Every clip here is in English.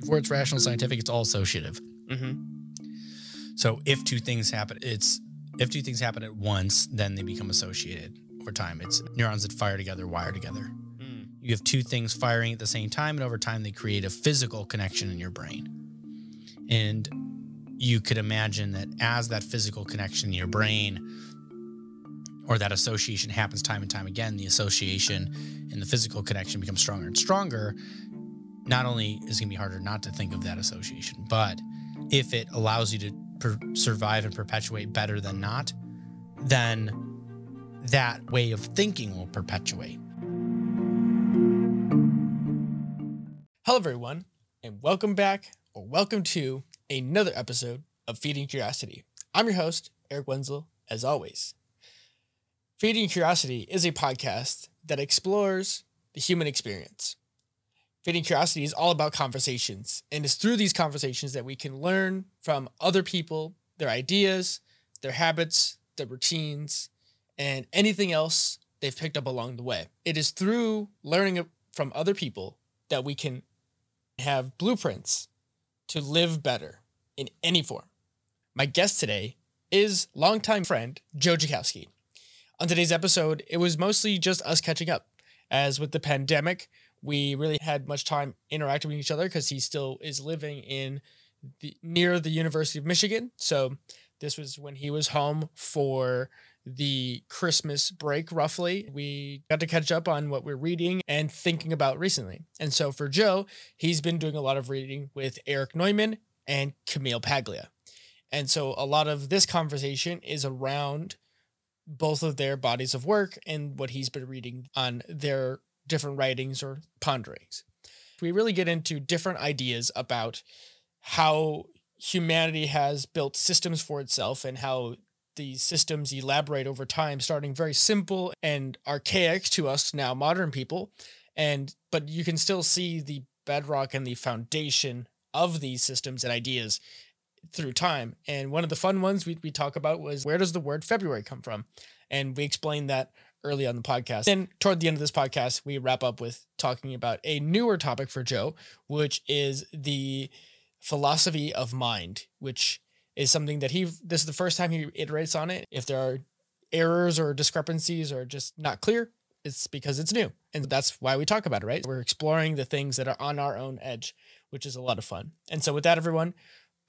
Before it's rational scientific, it's all associative. Mm-hmm. So if two things happen, it's if two things happen at once, then they become associated over time. It's neurons that fire together, wire together. Mm. You have two things firing at the same time, and over time, they create a physical connection in your brain. And you could imagine that as that physical connection in your brain or that association happens time and time again, the association and the physical connection becomes stronger and stronger. Not only is it going to be harder not to think of that association, but if it allows you to per- survive and perpetuate better than not, then that way of thinking will perpetuate. Hello, everyone, and welcome back or welcome to another episode of Feeding Curiosity. I'm your host, Eric Wenzel, as always. Feeding Curiosity is a podcast that explores the human experience. Feeding Curiosity is all about conversations, and it's through these conversations that we can learn from other people, their ideas, their habits, their routines, and anything else they've picked up along the way. It is through learning from other people that we can have blueprints to live better in any form. My guest today is longtime friend Joe Jakowski. On today's episode, it was mostly just us catching up. As with the pandemic, we really had much time interacting with each other because he still is living in the, near the University of Michigan. So this was when he was home for the Christmas break, roughly. We got to catch up on what we're reading and thinking about recently. And so for Joe, he's been doing a lot of reading with Erich Neumann and Camille Paglia. And so a lot of this conversation is around both of their bodies of work and what he's been reading on their different writings or ponderings. We really get into different ideas about how humanity has built systems for itself and how these systems elaborate over time, starting very simple and archaic to us now modern people. And but you can still see the bedrock and the foundation of these systems and ideas through time. And one of the fun ones we, we talk about was where does the word February come from? And we explained that early on the podcast. Then toward the end of this podcast, we wrap up with talking about a newer topic for Joe, which is the philosophy of mind, which is something that he this is the first time he iterates on it. If there are errors or discrepancies or just not clear, it's because it's new. And that's why we talk about it, right? We're exploring the things that are on our own edge, which is a lot of fun. And so with that everyone,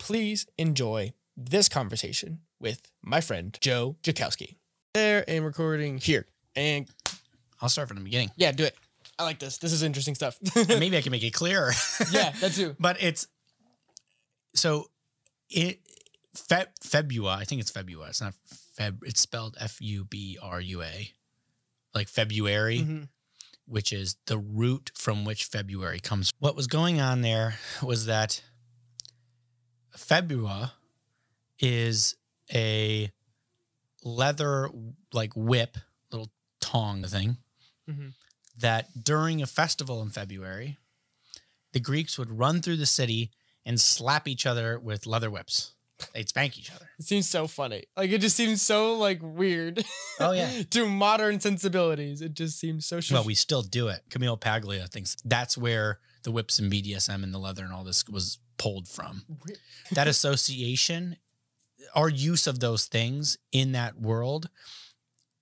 please enjoy this conversation with my friend Joe Jakowski. There and recording here. And I'll start from the beginning. yeah, do it. I like this. This is interesting stuff. And maybe I can make it clearer. yeah, that too. but it's so it Feb Febua. I think it's Febua. It's not Feb. It's spelled F U B R U A, like February, Mhm. which is the root from which February comes. What was going on there was that Febua is a leather like whip, little tong thing Mhm. that during a festival in February, the Greeks would run through the city and slap each other with leather whips. They'd spank each other. It seems so funny. Like it just seems so like weird. Oh, yeah. to modern sensibilities, it just seems so. Sh- Well, we still do it. Camille Paglia thinks that's where the whips and BDSM and the leather and all this was pulled from. That association, our use of those things in that world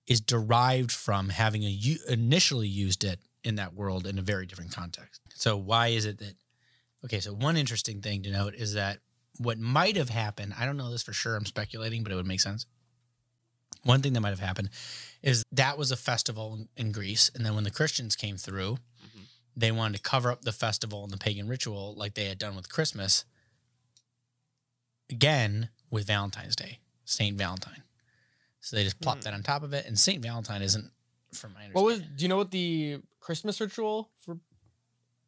is derived from having a, initially used it in that world in a very different context. So why is it that Okay, so one interesting thing to note is that what might have happened, I don't know this for sure, I'm speculating, but it would make sense. One thing that might have happened is that was a festival in, Greece. And then when the Christians came through. They wanted to cover up the festival and the pagan ritual like they had done with Christmas, again with Valentine's Day, Saint Valentine. So they just plopped Hmm. that on top of it. And Saint Valentine isn't, from my What was? Do you know what the Christmas ritual for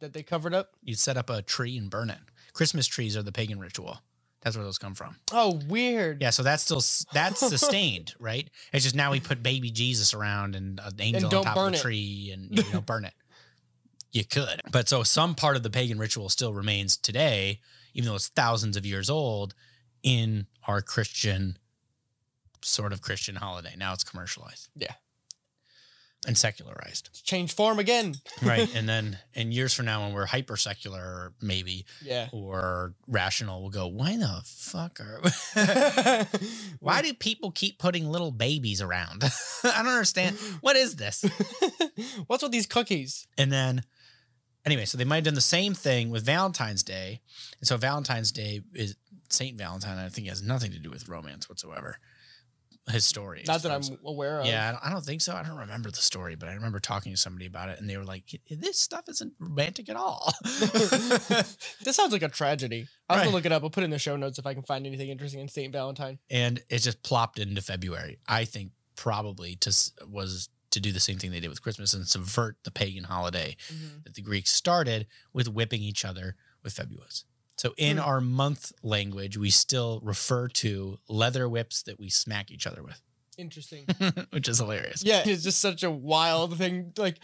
that they covered up? you'd set up a tree and burn it. Christmas trees are the pagan ritual. That's where those come from. Oh, weird. Yeah, so that's still that's sustained, right? It's just now we put baby Jesus around and an angel on top of the tree, and you know, burn it. You could, but so some part of the pagan ritual still remains today, even though it's thousands of years old, in our Christian sort of Christian holiday. Now it's commercialized. Yeah. and secularized. Change form again. Right. and then in years from now, when we're hyper secular, maybe, Yeah. or rational, we'll go, why the fuck are, why do people keep putting little babies around? I don't understand. What is this? What's with these cookies? And then, anyway, so they might have done the same thing with Valentine's Day. And so Valentine's Day is Saint Valentine. I think it has nothing to do with romance whatsoever. His story. Not that I'm aware of. Yeah, I don't- I don't think so. I don't remember the story, but I remember talking to somebody about it, and they were like, "This stuff isn't romantic at all." this sounds like a tragedy. I'll have to look it up. I'll put it in the show notes if I can find anything interesting in St. Valentine. and it just plopped into February. I think probably to was to do the same thing they did with Christmas and subvert the pagan holiday that the Greeks started with whipping each other with Februars. So in Hmm. our month language, we still refer to leather whips that we smack each other with, Interesting. which is hilarious. yeah, it's just such a wild thing. Like,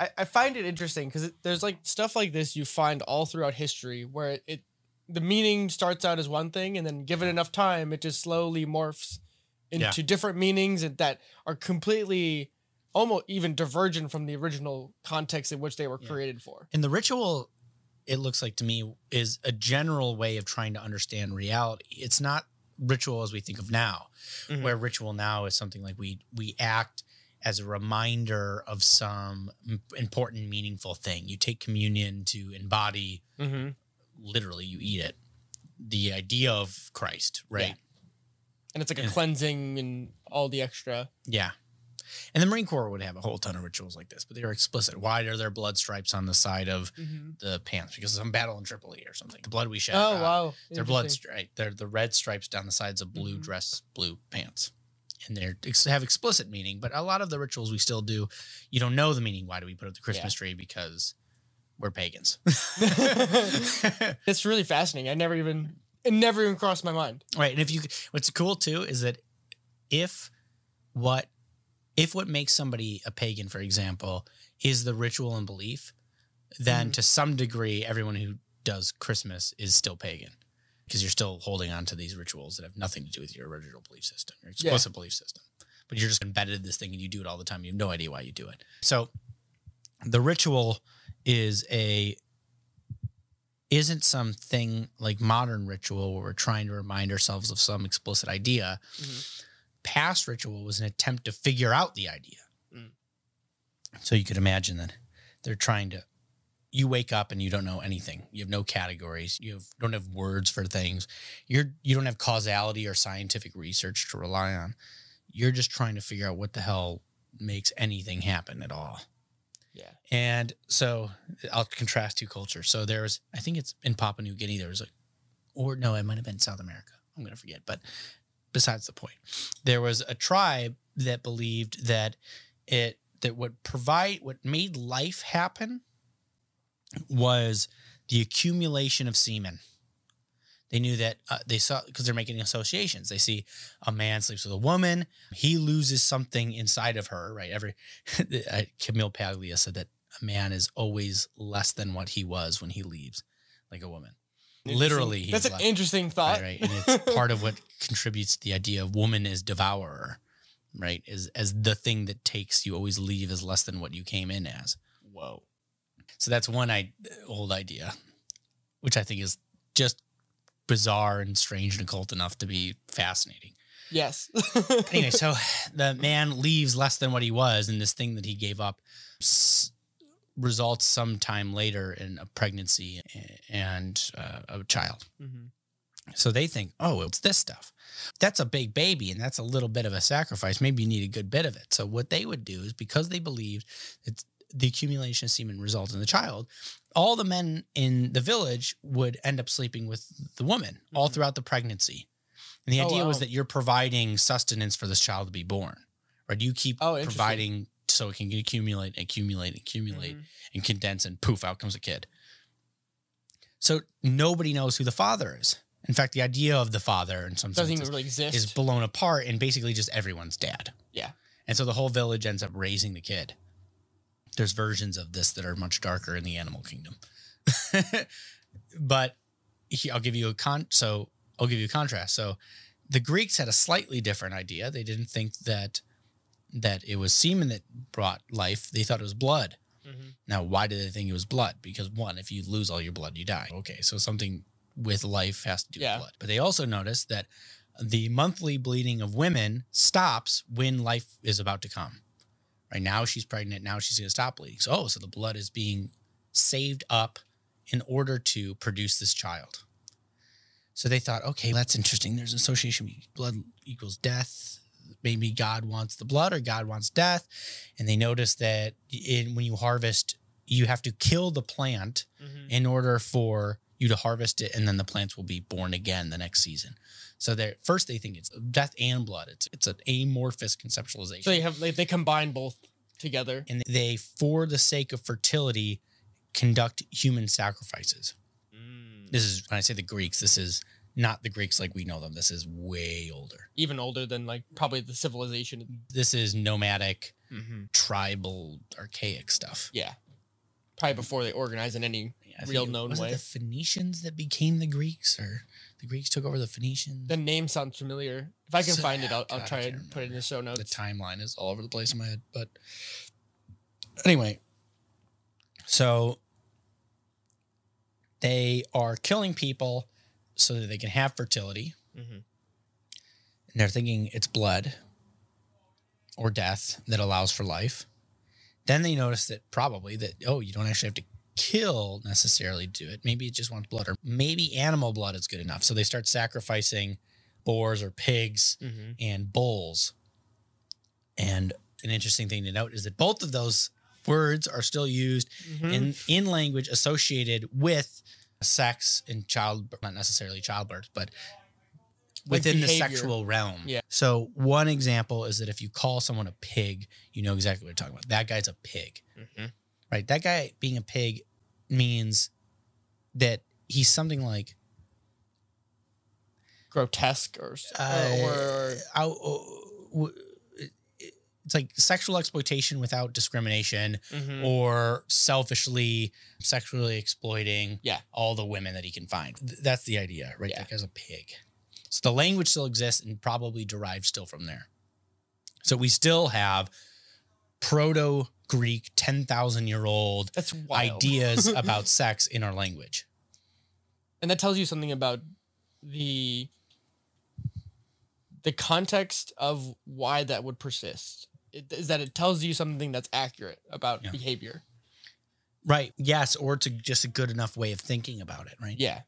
I, I find it interesting because there's like stuff like this you find all throughout history where it, it the meaning starts out as one thing and then given enough time it just slowly morphs into Yeah. different meanings that are completely almost even divergent from the original context in which they were Yeah. created for. And the ritual, it looks like to me, is a general way of trying to understand reality. It's not ritual as we think of now, Mhm. where ritual now is something like we we act as a reminder of some important, meaningful thing. You take communion to embody, Mm-hmm. literally, you eat it. The idea of Christ, right? And it's like a Yeah. cleansing and all the extra. Yeah. And the Marine Corps would have a whole ton of rituals like this, but they were explicit. Why are there blood stripes on the side of the pants? Because of some battle in Tripoli or something. The blood we shed. Oh uh, wow! They're blood Interesting. stripe. They're the red stripes down the sides of blue Mhm. dress, blue pants, and they're ex- have explicit meaning. But a lot of the rituals we still do, you don't know the meaning. Why do we put up the Christmas tree? Because we're pagans. It's really fascinating. I never even it never even crossed my mind. right, and if you, what's cool too is that if what if what makes somebody a pagan, for example, is the ritual and belief, then Mhm. to some degree, everyone who does Christmas is still pagan because you're still holding on to these rituals that have nothing to do with your original belief system, your Yeah. explicit belief system. But you're just embedded in this thing and you do it all the time. You have no idea why you do it. So the ritual is a isn't something like modern ritual where we're trying to remind ourselves of some explicit idea. Mhm. Past ritual was an attempt to figure out the idea. Mm. So you could imagine that they're trying to you wake up and you don't know anything. You have no categories. You have, don't have words for things. You're you don't have causality or scientific research to rely on. You're just trying to figure out what the hell makes anything happen at all. Yeah. And so I'll contrast two cultures. So there was, I think it's in Papua New Guinea, there was a, or no, it might have been South America. I'm going to forget. But besides the point, there was a tribe that believed that it, that would provide, what made life happen was the accumulation of semen. They knew that uh, they saw because they're making associations. They see a man sleeps with a woman, he loses something inside of her, right? Every uh, Camille Paglia said that a man is always less than what he was when he leaves, like a woman. Literally, he's That's an interesting thought. Right, right. And it's part of what contributes to the idea of woman is devourer, right? Is as the thing that takes you always leave as less than what you came in as. Whoa. So that's one I, old idea, which I think is just bizarre and strange and occult enough to be fascinating. Yes. Anyway, so the man leaves less than what he was, and this thing that he gave up results sometime later in a pregnancy and uh, a child. Mhm. So they think, oh, it's this stuff. That's a big baby, and that's a little bit of a sacrifice. Maybe you need a good bit of it. So what they would do is because they believed that the accumulation of semen results in the child, all the men in the village would end up sleeping with the woman all Mhm. throughout the pregnancy. And the Oh, idea was that you're providing sustenance for this child to be born, right? You keep Oh, providing so it can accumulate, accumulate, accumulate, Mhm. and condense, and poof, out comes a kid. So nobody knows who the father is. In fact, the idea of the father in some Doesn't even really exist. is blown apart, and basically just everyone's dad. Yeah. And so the whole village ends up raising the kid. There's versions of this that are much darker in the animal kingdom. but he, I'll give you a con. So I'll give you a contrast. So the Greeks had a slightly different idea. They didn't think that that it was semen that brought life, they thought it was blood. Mhm. Now, why did they think it was blood? Because one, if you lose all your blood, you die. Okay, so something with life has to do Yeah. with blood. But they also noticed that the monthly bleeding of women stops when life is about to come. Right now, she's pregnant. Now she's going to stop bleeding. So, oh, so the blood is being saved up in order to produce this child. So they thought, okay, that's interesting. There's an association. Blood equals death. Maybe God wants the blood or God wants death. And they notice that in, when you harvest, you have to kill the plant Mhm. in order for you to harvest it, and then the plants will be born again the next season. So they first they think it's death and blood. It's it's an amorphous conceptualization. So they have like they combine both together. and they, for the sake of fertility, conduct human sacrifices. This is when I say the Greeks. This is not the Greeks like we know them. This is way older. Even older than like probably the civilization. This is nomadic, Mm-hmm. tribal, archaic stuff. Yeah. Probably before they organized in any think Real it- known was way. It the Phoenicians that became the Greeks, or the Greeks took over the Phoenicians. the name sounds familiar. If I can So- find it, I'll, I'll try and put it in the show notes. the timeline is all over the place in my head. But anyway, so they are killing people so that they can have fertility. Mhm. And they're thinking it's blood or death that allows for life. Then they notice that probably that, oh, you don't actually have to kill necessarily to do it. Maybe it just wants blood, or maybe animal blood is good enough. So they start sacrificing boars or pigs Mhm. and bulls. And an interesting thing to note is that both of those words are still used Mhm. in in language associated with sex and child not necessarily childbirth but Like within the sexual realm. Yeah. so one example is that if you call someone a pig you know exactly what you're talking about. That guy's a pig. Mhm. right? That guy being a pig means that he's something like grotesque or, uh, or, or out- w- it's like sexual exploitation without discrimination Mhm. or selfishly sexually exploiting Yeah. all the women that he can find. Th- That's the idea, right? Yeah. That guy's a pig. So the language still exists and probably derived still from there. So we still have proto Greek, 10,000 year old ideas about sex in our language. and that tells you something about the the context of why that would persist. It, is that it tells you something that's accurate about Yeah. behavior. Right. Yes. Or it's a, just a good enough way of thinking about it, right? Yeah.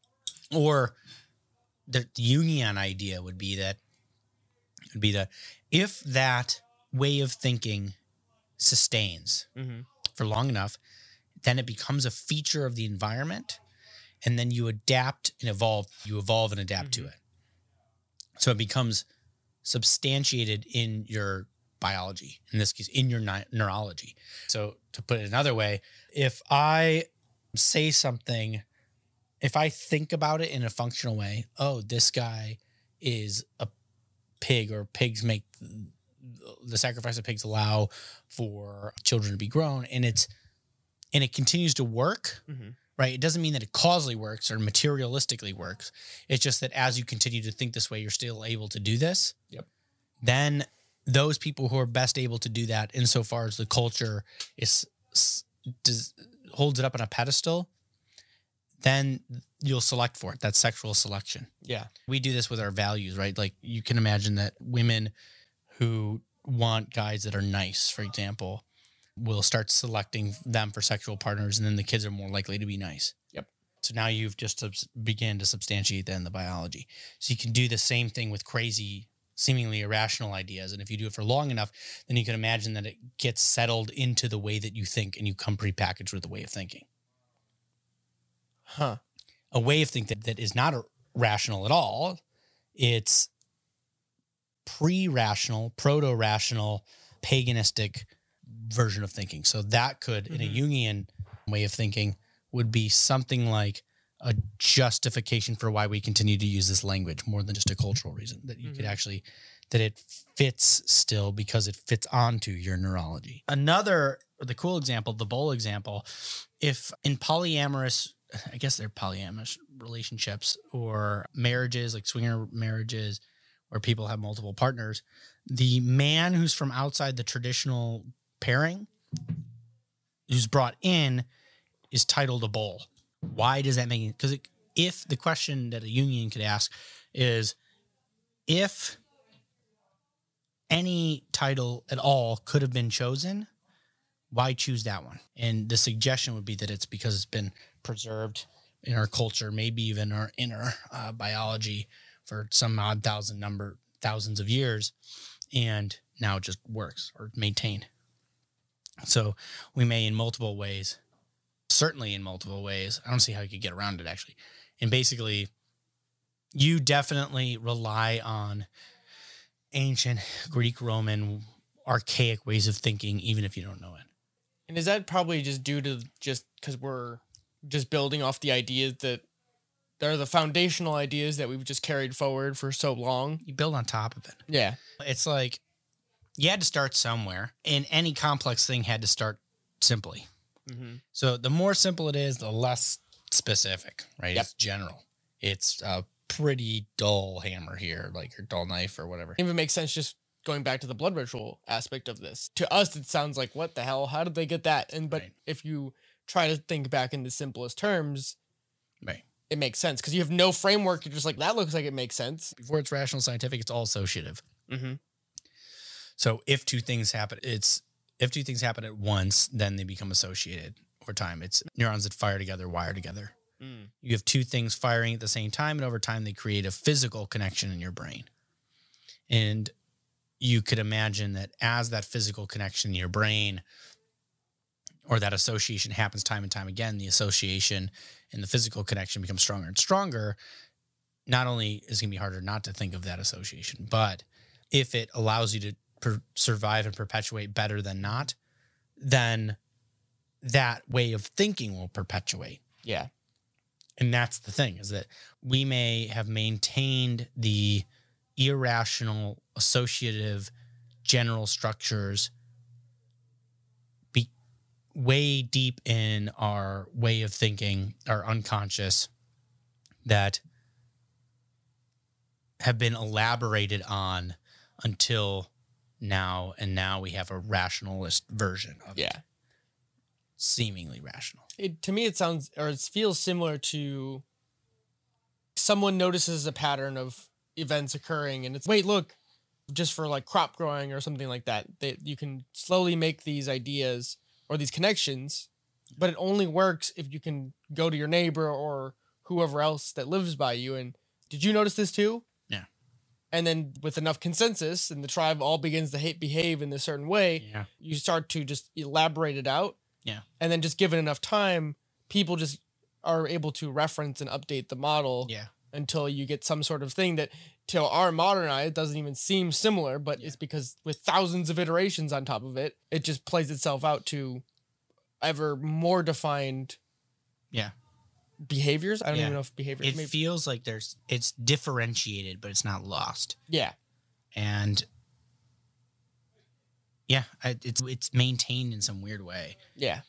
or the Jungian idea would be that would be that if that way of thinking sustains Mm-hmm. for long enough, then it becomes a feature of the environment, and then you adapt and evolve. You evolve and adapt to it, so it becomes substantiated in your biology. In this case, in your ni- neurology. So to put it another way, if I say something if I think about it in a functional way, oh, this guy is a pig, or pigs make the sacrifice of pigs allow for children to be grown, and it's and it continues to work, Mhm. right? It doesn't mean that it causally works or materialistically works. It's just that as you continue to think this way, you're still able to do this. Yep. Then those people who are best able to do that, insofar as the culture is does, holds it up on a pedestal, then you'll select for it. That's sexual selection. Yeah. We do this with our values, right? Like you can imagine that women who want guys that are nice, for example, will start selecting them for sexual partners, and then the kids are more likely to be nice. Yep. So now you've just began to substantiate that in the biology. So you can do the same thing with crazy, seemingly irrational ideas. And if you do it for long enough, then you can imagine that it gets settled into the way that you think and you come prepackaged with a way of thinking Huh. a way of thinking that, that is not rational at all. It's pre-rational, proto-rational, paganistic version of thinking. So that could, in a Mhm. Jungian way of thinking, would be something like a justification for why we continue to use this language more than just a cultural reason. That you could Mhm. actually that it fits still because it fits onto your neurology. Another the cool example, the bowl example, if in polyamorous I guess they're polyamorous relationships or marriages, like swinger marriages, where people have multiple partners, the man who's from outside the traditional pairing, who's brought in, is titled a bull. Why does that make it? Because if the question that a Jungian could ask is if any title at all could have been chosen, why choose that one? And the suggestion would be that it's because it's been preserved in our culture, maybe even our inner uh, biology for some odd thousand number thousands of years, and now it just works or maintained. So we may, in multiple ways, certainly in multiple ways. I don't see how you could get around it actually. And basically, you definitely rely on ancient Greek, Roman, archaic ways of thinking, even if you don't know it. And is that probably just due to just because we're just building off the ideas that they're the foundational ideas that we've just carried forward for so long? You build on top of it. Yeah. It's like you had to start somewhere, and any complex thing had to start simply. Mm-hmm. So the more simple it is, the less specific, right? Yep. It's general. It's a pretty dull hammer here, like your dull knife or whatever. Even makes sense just going back to the blood ritual aspect of this. To us, it sounds like what the hell? How did they get that? And but Right. if you try to think back in the simplest terms, Right. it makes sense because you have no framework. You're just like that looks like it makes sense. Before it's rational scientific, it's all associative. Mm-hmm. So if two things happen, it's if two things happen at once, then they become associated over time. It's neurons that fire together, wire together. Mm. You have two things firing at the same time, and over time, they create a physical connection in your brain. And you could imagine that as that physical connection in your brain or that association happens time and time again, the association and the physical connection becomes stronger and stronger. Not only is it going to be harder not to think of that association, but if it allows you to per- survive and perpetuate better than not, then that way of thinking will perpetuate. Yeah. And that's the thing is that we may have maintained the irrational associative general structures be way deep in our way of thinking, our unconscious that have been elaborated on until now and now we have a rationalist version of Yeah. it seemingly rational it to me it sounds or it feels similar to someone notices a pattern of events occurring and it's wait look just for like crop growing or something like that that you can slowly make these ideas or these connections but it only works if you can go to your neighbor or whoever else that lives by you and did you notice this too Yeah. And then with enough consensus and the tribe all begins to hate, behave in a certain way yeah you start to just elaborate it out. Yeah. And then just given enough time, people just are able to reference and update the model yeah until you get some sort of thing that to our modern eye it doesn't even seem similar, but Yeah. it's because with thousands of iterations on top of it, it just plays itself out to ever more defined yeah behaviors. I don't Yeah. even know if behaviors it maybe, feels like there's it's differentiated but it's not lost Yeah. and yeah it's it's maintained in some weird way Yeah.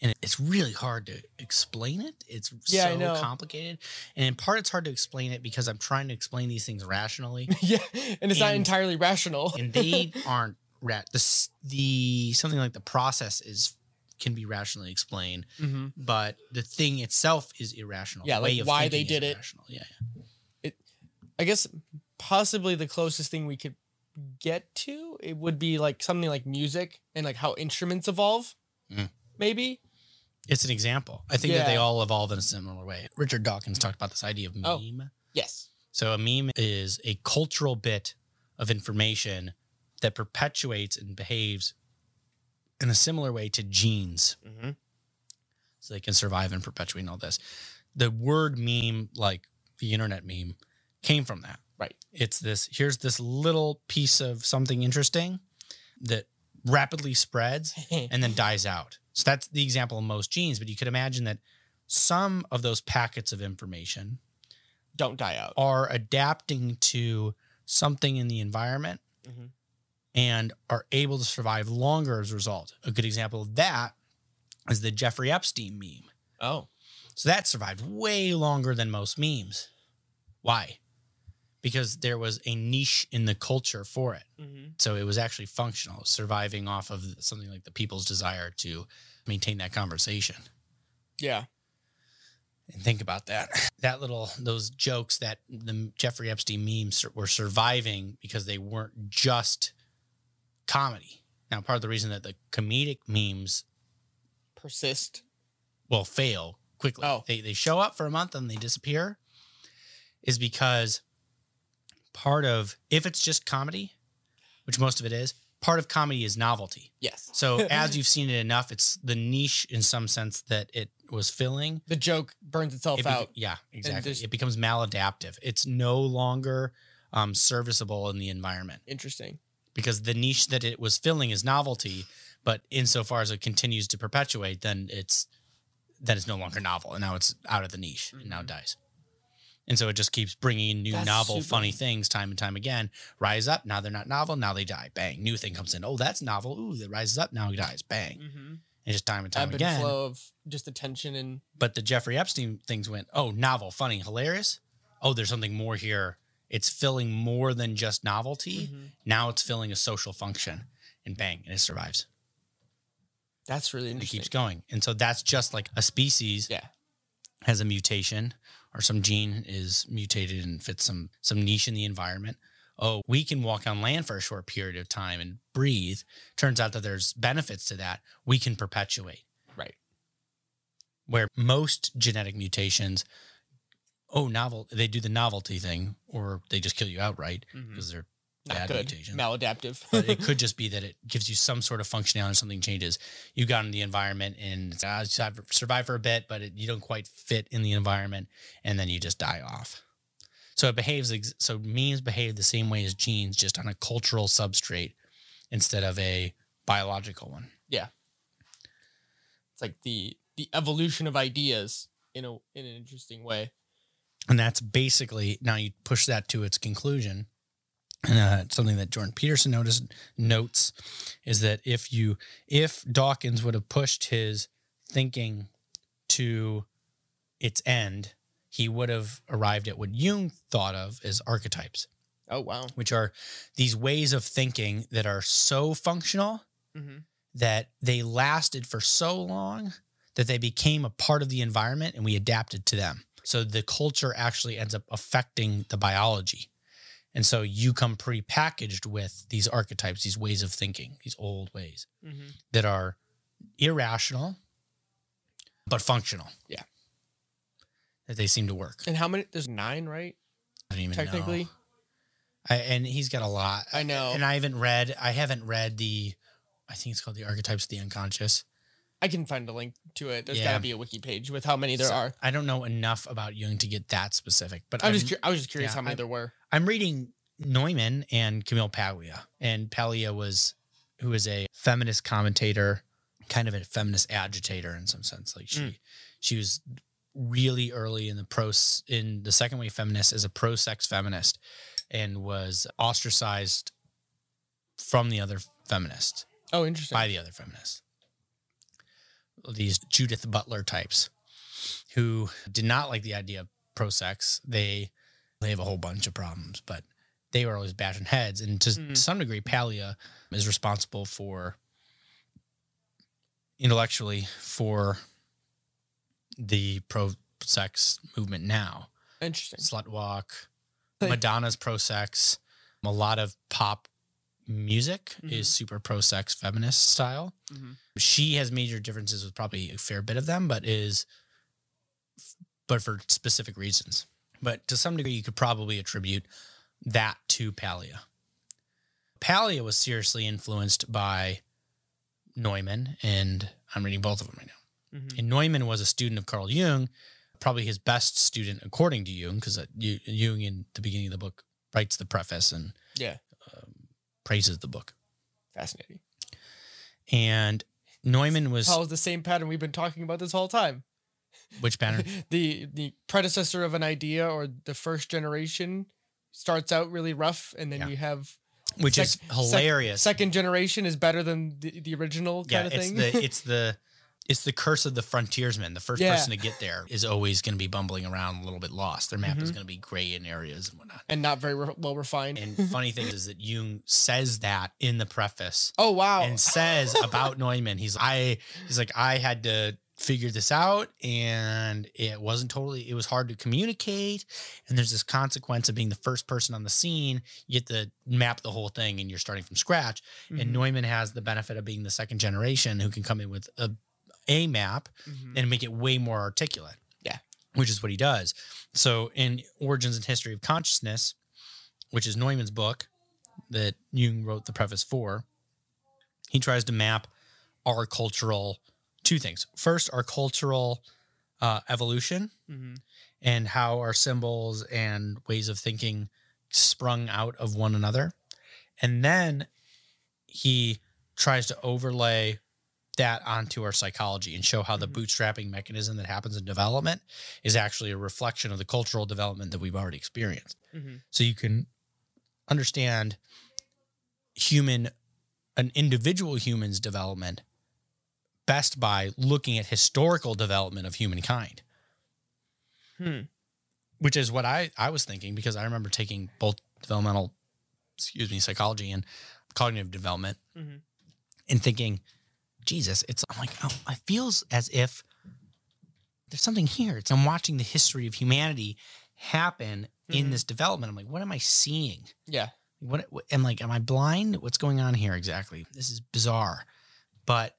and it's really hard to explain it it's Yeah, so complicated and in part it's hard to explain it because i'm trying to explain these things rationally yeah. And it's not entirely rational. and they aren't rat the the something like the process is can be rationally explained hmm but the thing itself is irrational Yeah, The like of why they did it. irrational. yeah It, I guess possibly the closest thing we could get to it would be like something like music and like how instruments evolve. Mm. Maybe. It's an example. I think that they all evolve in a similar way. Richard Dawkins talked about this idea of meme. Oh. Yes. So a meme is a cultural bit of information that perpetuates and behaves in a similar way to genes. Mm-hmm. So they can survive and perpetuate and all this. The word meme, like the internet meme, came from that. Right. It's this here's this little piece of something interesting that rapidly spreads and then dies out. So that's the example of most genes, but you could imagine that some of those packets of information Don't die out. are adapting to something in the environment Mhm. And are able to survive longer as a result. A good example of that is the Jeffrey Epstein meme. Oh. So that survived way longer than most memes. Why? because there was a niche in the culture for it. Mm-hmm. So it was actually functional, surviving off of something like the people's desire to maintain that conversation. Yeah. And think about that. That little, those jokes that the Jeffrey Epstein memes were surviving because they weren't just comedy. Now, part of the reason that the comedic memes Persist. will fail quickly, Oh. they, they show up for a month and they disappear, is because part of, if it's just comedy, which most of it is, part of comedy is novelty. Yes. So as you've seen it enough, it's the niche in some sense that it was filling. the joke burns itself It out. yeah, exactly. It becomes maladaptive. It's no longer um, serviceable in the environment Interesting. Because the niche that it was filling is novelty. But insofar as it continues to perpetuate, then it's then it's no longer novel, and now it's out of the niche and now Mhm. dies. And so it just keeps bringing new That's novel, super- funny things time and time again. Rise up. Now they're not novel. Now they die. Bang. New thing comes in. Oh, that's novel. Ooh, that rises up. Now it dies. Bang. Mm-hmm. And just time and time Ebb again. flow of just attention and But the Jeffrey Epstein things went, oh, novel, funny, hilarious. Oh, there's something more here. It's filling more than just novelty. Mhm. Now it's filling a social function, and bang, and it survives. that's really And it keeps going. And so that's just like a species Yeah. has a mutation or some gene is mutated and fits some some niche in the environment. Oh, we can walk on land for a short period of time and breathe. Turns out that there's benefits to that. We can perpetuate. Right. where most genetic mutations, oh, novel, they do the novelty thing, or they just kill you outright because they're Not bad good. mutations. Maladaptive. but it could just be that it gives you some sort of functionality, or something changes. You got in the environment and it's, uh, survive for a bit, but it, you don't quite fit in the environment, and then you just die off. So it behaves, ex- so memes behave the same way as genes, just on a cultural substrate instead of a biological one. Yeah it's like the the evolution of ideas in a in an interesting way. And that's basically now you push that to its conclusion. And uh, something that Jordan Peterson noticed notes is that if you if Dawkins would have pushed his thinking to its end, he would have arrived at what Jung thought of as archetypes, Oh wow. which are these ways of thinking that are so functional Mm-hmm. that they lasted for so long that they became a part of the environment and we adapted to them. So the culture actually ends up affecting the biology. And so you come pre-packaged with these archetypes, these ways of thinking, these old ways Mm-hmm. that are irrational but functional. Yeah. That they seem to work. And how many? There's nine, right? I don't even Technically, know. I, and he's got a lot. I know. And I haven't read I haven't read the I think it's called the archetypes of the unconscious. I can find a link to it. There's Yeah. got to be a wiki page with how many there So, are. I don't know enough about Jung to get that specific, but I'm I'm, just I was just curious yeah, how many I'm- there were. I'm reading Neumann and Camille Paglia. And Paglia was who is a feminist commentator, kind of a feminist agitator in some sense. Like she Mm. she was really early in the pro in the second wave feminist as a pro sex feminist and was ostracized from the other feminists Oh, interesting. by the other feminists. These Judith Butler types who did not like the idea of pro sex. They they have a whole bunch of problems, but they were always bashing heads. And to Mhm. some degree, Paglia is responsible for intellectually for the pro sex movement now. Interesting. Slut walk, Madonna's pro sex, a lot of pop music Mhm. is super pro sex feminist style. Mhm. She has major differences with probably a fair bit of them, but is but for specific reasons. But to some degree, you could probably attribute that to Paglia. Paglia was seriously influenced by Neumann, and I'm reading both of them right now. Mhm. And Neumann was a student of Carl Jung, probably his best student according to Jung, because Jung in the beginning of the book writes the preface and Yeah. Praises the book. Fascinating. And Neumann was Follows the same pattern we've been talking about this whole time. which pattern? the the predecessor of an idea or the first generation starts out really rough, and then Yeah. you have Which Sec- is sec- hilarious. second generation is better than the, the original yeah, kind of it's thing. the it's the it's the curse of the frontiersman. The first Yeah. person to get there is always going to be bumbling around a little bit lost. Their map is Mhm. going to be gray in areas and whatnot. and not very re- well refined. And funny thing is that Jung says that in the preface oh wow! and says about Neumann, he's I he's like I had to figure this out and it wasn't totally it was hard to communicate and there's this consequence of being the first person on the scene you get to map the whole thing and you're starting from scratch Mhm, and Neumann has the benefit of being the second generation who can come in with a a map mhm. and make it way more articulate. Yeah. Which is what he does. So in Origins and History of Consciousness, which is Neumann's book that Jung wrote the preface for, he tries to map our cultural two things. First, our cultural uh, evolution Mhm. and how our symbols and ways of thinking sprung out of one another. And then he tries to overlay that onto our psychology and show how the Mhm. bootstrapping mechanism that happens in development is actually a reflection of the cultural development that we've already experienced. Mhm. So you can understand human, an individual human's development best by looking at historical development of humankind Hmm. which is what I I was thinking because I remember taking both developmental, excuse me, psychology and cognitive development, Mhm. and thinking, Jesus, it's I'm like oh, it feels as if there's something here. It's I'm watching the history of humanity happen in Mhm. this development. I'm like, what am I seeing? Yeah. What, what am like? Am I blind? What's going on here exactly? This is bizarre, but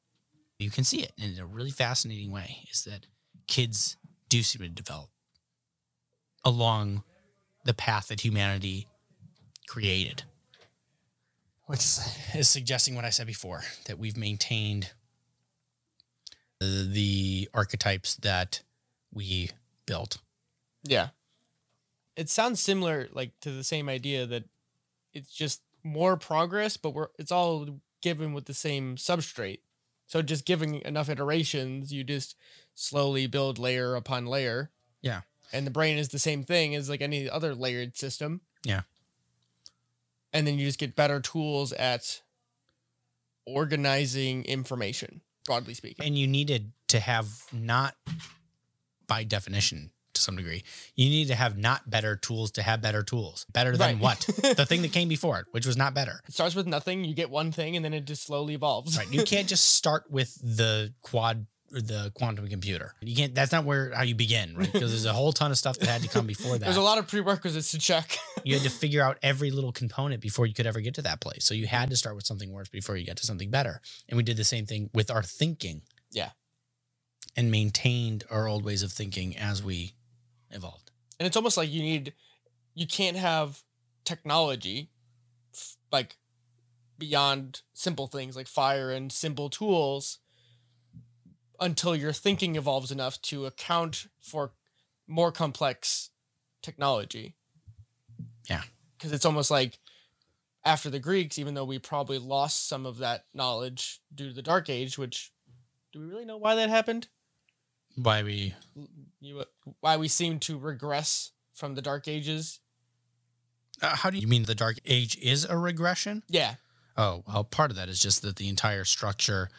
you can see it in a really fascinating way. Is that kids do seem to develop along the path that humanity created, which is suggesting what I said before that we've maintained the archetypes that we built. Yeah. It sounds similar like to the same idea that it's just more progress, but we're it's all given with the same substrate. So just giving enough iterations, you just slowly build layer upon layer. Yeah. And the brain is the same thing as like any other layered system. Yeah. And then you just get better tools at organizing information, broadly speaking. And you needed to have not, by definition, to some degree, you need to have not better tools to have better tools. Better than Right. what? the thing that came before it, which was not better. It starts with nothing, you get one thing, and then it just slowly evolves. Right. You can't just start with the quad the quantum computer. You can't that's not where how you begin, right? Because there's a whole ton of stuff that had to come before that. There's a lot of prerequisites to check. you had to figure out every little component before you could ever get to that place. So you had to start with something worse before you get to something better. And we did the same thing with our thinking. Yeah. And maintained our old ways of thinking as we evolved. and it's almost like you need you can't have technology f- like beyond simple things like fire and simple tools until your thinking evolves enough to account for more complex technology Yeah. because it's almost like after the greeks even though we probably lost some of that knowledge due to the dark age which do we really know why that happened Why we you, why we seem to regress from the dark ages uh, how do you mean the dark age is a regression? yeah Oh, well, part of that is just that the entire structure,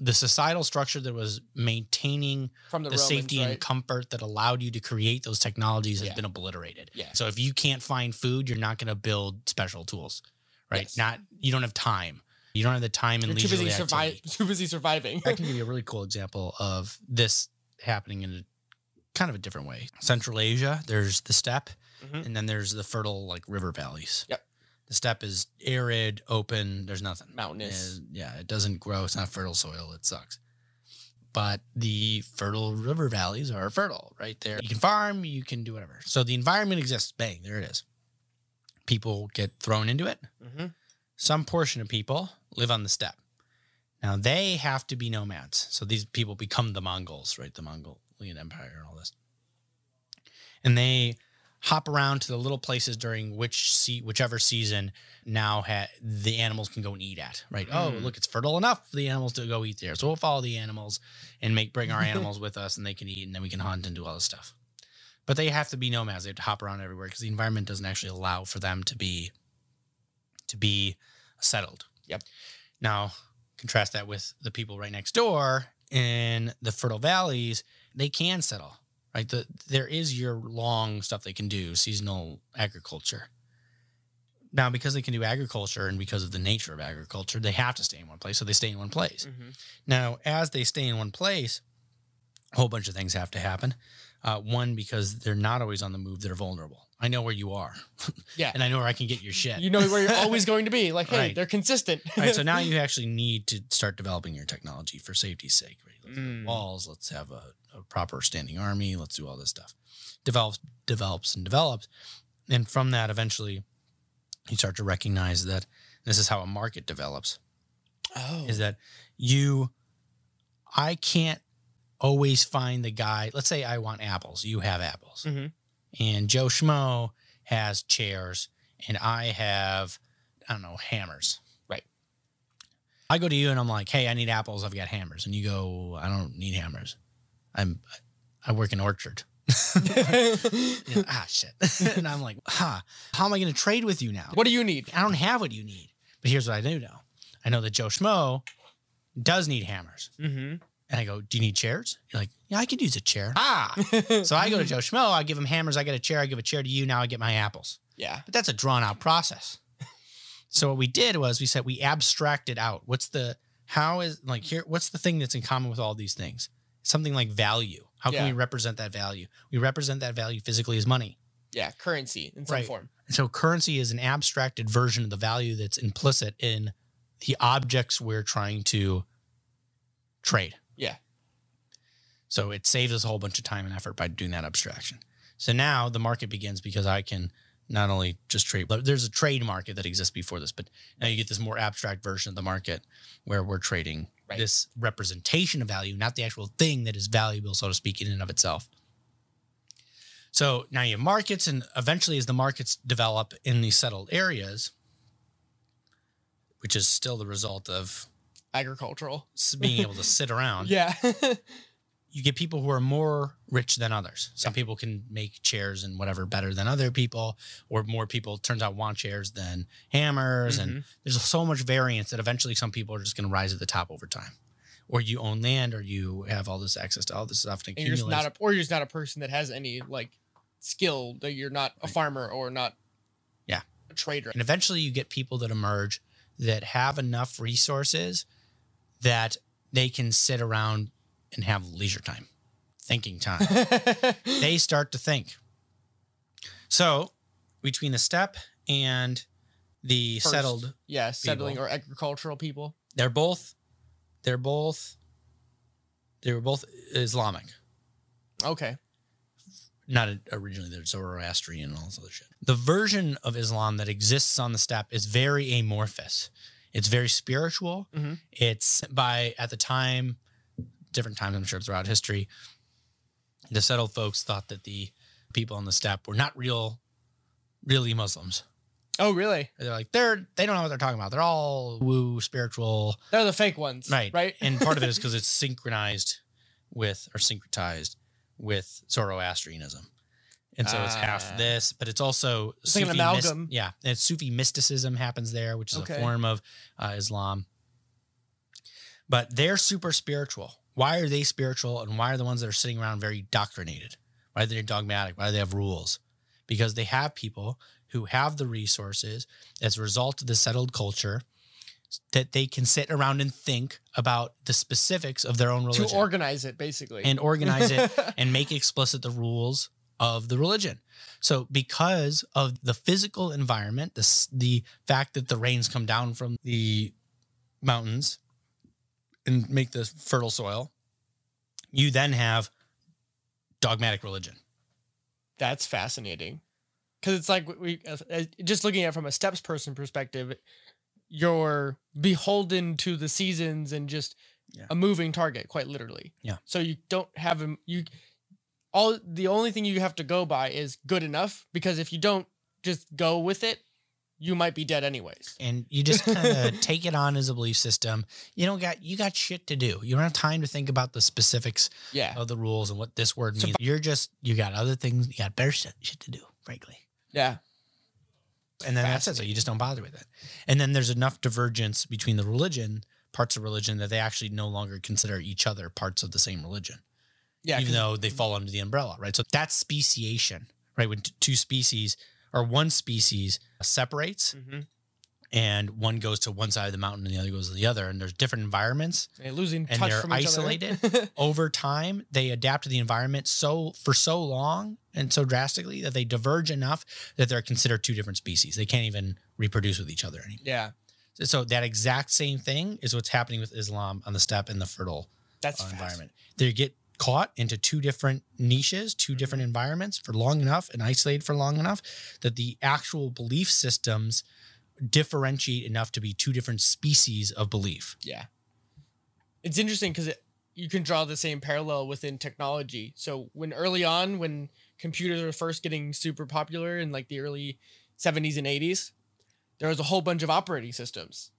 the societal structure that was maintaining from the, the, Romans, safety right? and comfort that allowed you to create those technologies has Yeah. been obliterated. Yeah. So if you can't find food, you're not going to build special tools, right? Yes. Not you don't have time. You don't have the time and You're too busy leisurely activity. too busy surviving. I can give you a really cool example of this happening in a kind of a different way. Central Asia, there's the steppe, Mhm. and then there's the fertile like river valleys. Yep. The steppe is arid, open. There's nothing. Mountainous. Uh, yeah, it doesn't grow. It's not fertile soil. It sucks. But the fertile river valleys are fertile right there. You can farm, you can do whatever. So the environment exists. Bang, there it is. People get thrown into it. hmm Some portion of people live on the steppe. Now they have to be nomads. So these people become the Mongols, right? The Mongolian Empire and all this. And they hop around to the little places during which se- whichever season now ha- the animals can go and eat at, right? Oh, Mm. look, it's fertile enough for the animals to go eat there. So we'll follow the animals and make bring our animals with us and they can eat and then we can hunt and do all this stuff. But they have to be nomads. They have to hop around everywhere because the environment doesn't actually allow for them to be to be settled. Yep. Now, contrast that with the people right next door in the fertile valleys, they can settle, right? The, there is year long stuff they can do, seasonal agriculture. Now, because they can do agriculture and because of the nature of agriculture, they have to stay in one place. So they stay in one place. Mhm. Now, as they stay in one place, a whole bunch of things have to happen. Uh, one, because they're not always on the move, they're vulnerable. I know where you are, Yeah. and I know where I can get your shit. You know where you're always going to be. Like, hey, Right. they're consistent. Right, so now you actually need to start developing your technology for safety's sake. Right? Let's have Mm. walls. Let's have a, a proper standing army. Let's do all this stuff. Develops, develops, and develops, and from that, eventually, you start to recognize that this is how a market develops. oh. Is that you? I can't always find the guy. Let's say I want apples. You have apples, Mhm. and Joe Schmo has chairs, and I have I don't know hammers. Right. I go to you and I'm like, "Hey, I need apples. I've got hammers." And you go, "I don't need hammers. I'm I work in orchard." You know, ah, shit. and I'm like, "Huh? How am I going to trade with you now?" what do you need? I don't have what you need. But here's what I do know. I know that Joe Schmo does need hammers. Mm-hmm. And I go, Do you need chairs? You're like, Yeah, I could use a chair. Ah. so I go to Joe Schmo, I give him hammers, I get a chair, I give a chair to you, now I get my apples. yeah. But that's a drawn out process. so what we did was we said we abstracted out. What's the how is like here, what's the thing that's in common with all these things? Something like value. How can Yeah. we represent that value? We represent that value physically as money. Yeah. Currency in some Right. form. And so currency is an abstracted version of the value that's implicit in the objects we're trying to trade. Yeah. So it saves us a whole bunch of time and effort by doing that abstraction. So now the market begins because I can not only just trade, but there's a trade market that exists before this, but now you get this more abstract version of the market where we're trading Right. this representation of value, not the actual thing that is valuable, so to speak, in and of itself. So now you have markets, and eventually, as the markets develop in these settled areas, which is still the result of Agricultural. being able to sit around, Yeah. you get people who are more rich than others. Some people can make chairs and whatever better than other people, or more people turns out want chairs than hammers. And Mhm. there's so much variance that eventually some people are just going to rise at the top over time. Or you own land, or you have all this access to all this stuff to and you're just not a, or you're just not a person that has any like skill that you're not a Right. farmer or not Yeah. a trader And eventually you get people that emerge that have enough resources that they can sit around and have leisure time, thinking time. they start to think. So between the step and the First. settled, yeah settling People. or agricultural people they're both, they're both, they were both Islamic. okay Not originally, they're Zoroastrian and all this other shit. The version of Islam that exists on the steppe is very amorphous. It's very spiritual. Mhm. It's by at the time, different times I'm sure throughout history, the settled folks thought that the people on the steppe were not real, really Muslims. oh really They're like they're they don't know what they're talking about. They're all woo spiritual, they're the fake ones right? right And part of it is because it's synchronized with or syncretized with Zoroastrianism. And so it's Ah. half this, but it's also It's like an amalgam. yeah, and Sufi mysticism happens there, which is Okay. a form of uh, Islam. But they're super spiritual. Why are they spiritual, and why are the ones that are sitting around very doctrinated? Why are they dogmatic? Why do they have rules? Because they have people who have the resources as a result of the settled culture that they can sit around and think about the specifics of their own religion to organize it basically and organize it and make explicit the rules of the religion. So, because of the physical environment, the, the fact that the rains come down from the mountains and make the fertile soil, you then have dogmatic religion. That's fascinating. Because it's like we uh, just looking at it from a steps person perspective, you're beholden to the seasons and just Yeah. a moving target, quite literally. Yeah. So you don't have him. You all the only thing you have to go by is good enough because if you don't just go with it, you might be dead anyways. And you just kind of take it on as a belief system. You don't got you got shit to do. You don't have time to think about the specifics Yeah. of the rules and what this word So- means. You're just you got other things. You got better shit, shit to do, frankly. Yeah. and then that's it. So you just don't bother with it. And then there's enough divergence between the religion parts of religion that they actually no longer consider each other parts of the same religion, Yeah. even though they fall under the umbrella, right? So that's speciation, right? When t- two species or one species separates Mhm. and one goes to one side of the mountain and the other goes to the other, and there's different environments. They're losing and touch they're from each isolated. other. Over time, they adapt to the environment so for so long and so drastically that they diverge enough that they're considered two different species. They can't even reproduce with each other anymore. yeah. So that exact same thing is what's happening with Islam on the steppe and the fertile That's uh, environment. They get caught into two different niches, two mm-hmm. different environments for long enough and isolated for long enough that the actual belief systems differentiate enough to be two different species of belief. Yeah. It's interesting because it, you can draw the same parallel within technology. So when early on, when computers were first getting super popular in like the early 70s and 80s, there was a whole bunch of operating systems.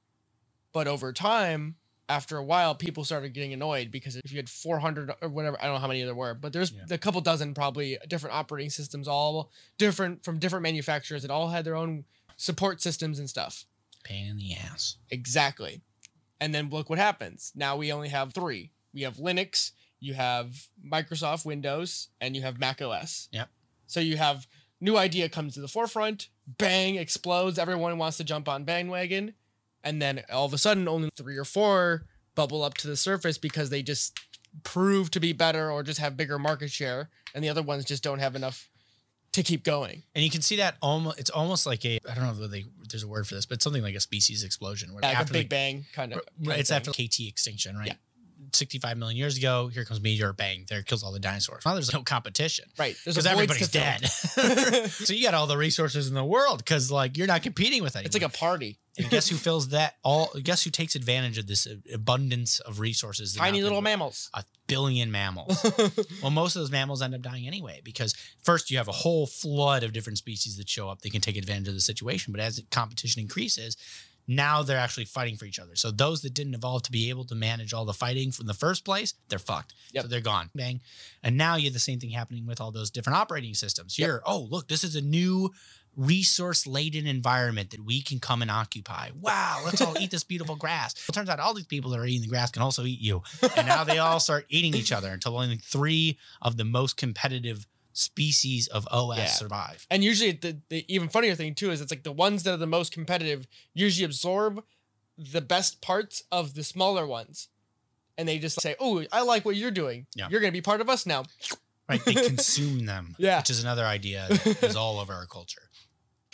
But over time, after a while, people started getting annoyed because if you had 400 or whatever, I don't know how many there were, but there's Yeah. a couple dozen probably different operating systems, all different from different manufacturers that all had their own support systems and stuff. Pain in the ass. Exactly. And then look what happens. Now we only have three. We have Linux, you have Microsoft Windows, and you have Mac OS. Yep. So you have new idea comes to the forefront, bang, explodes, everyone wants to jump on bandwagon, and then all of a sudden only three or four bubble up to the surface because they just prove to be better or just have bigger market share, and the other ones just don't have enough to keep going. And you can see that almost it's almost like a I don't know if they, there's a word for this, but something like a species explosion. Where Like a after big the, bang kind of. right, it's after KT extinction, right? Yeah. 65 million years ago, here comes meteor, bang, there kills all the dinosaurs. Now there's no competition Right. Because everybody's dead. so you got all the resources in the world because like you're not competing with anyone. It's like a party. and guess who fills that all? Guess who takes advantage of this uh, abundance of resources? Tiny little mammals. A billion mammals. well, most of those mammals end up dying anyway because first you have a whole flood of different species that show up. They can take advantage of the situation, but as competition increases, now they're actually fighting for each other. So those that didn't evolve to be able to manage all the fighting from the first place, they're fucked. Yep. So they're gone. Bang. And now you have the same thing happening with all those different operating systems. Yep. Here, oh look, this is a new resource laden environment that we can come and occupy. Wow, let's all eat this beautiful grass. It turns out all these people that are eating the grass can also eat you. And now they all start eating each other until only three of the most competitive species of OS Yeah. survive. And usually, the, the even funnier thing too is it's like the ones that are the most competitive usually absorb the best parts of the smaller ones, and they just say, "Oh, I like what you're doing. Yeah. You're gonna be part of us now." Right? They consume them. Yeah. Which is another idea that is all over our culture.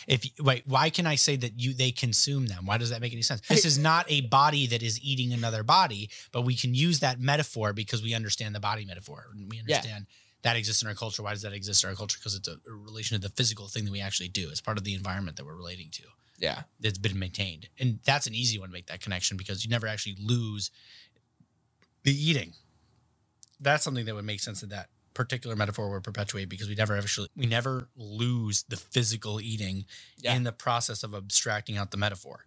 If wait, why can I say that you they consume them? Why does that make any sense? This is not a body that is eating another body, but we can use that metaphor because we understand the body metaphor. and We Yeah. That exists in our culture. Why does that exist in our culture? Because it's a, a relation to the physical thing that we actually do. It's part of the environment that we're relating to. Yeah. that's been maintained. And that's an easy one to make that connection because you never actually lose the eating. That's something that would make sense that that particular metaphor would perpetuate because we never actually we never lose the physical eating Yeah. in the process of abstracting out the metaphor.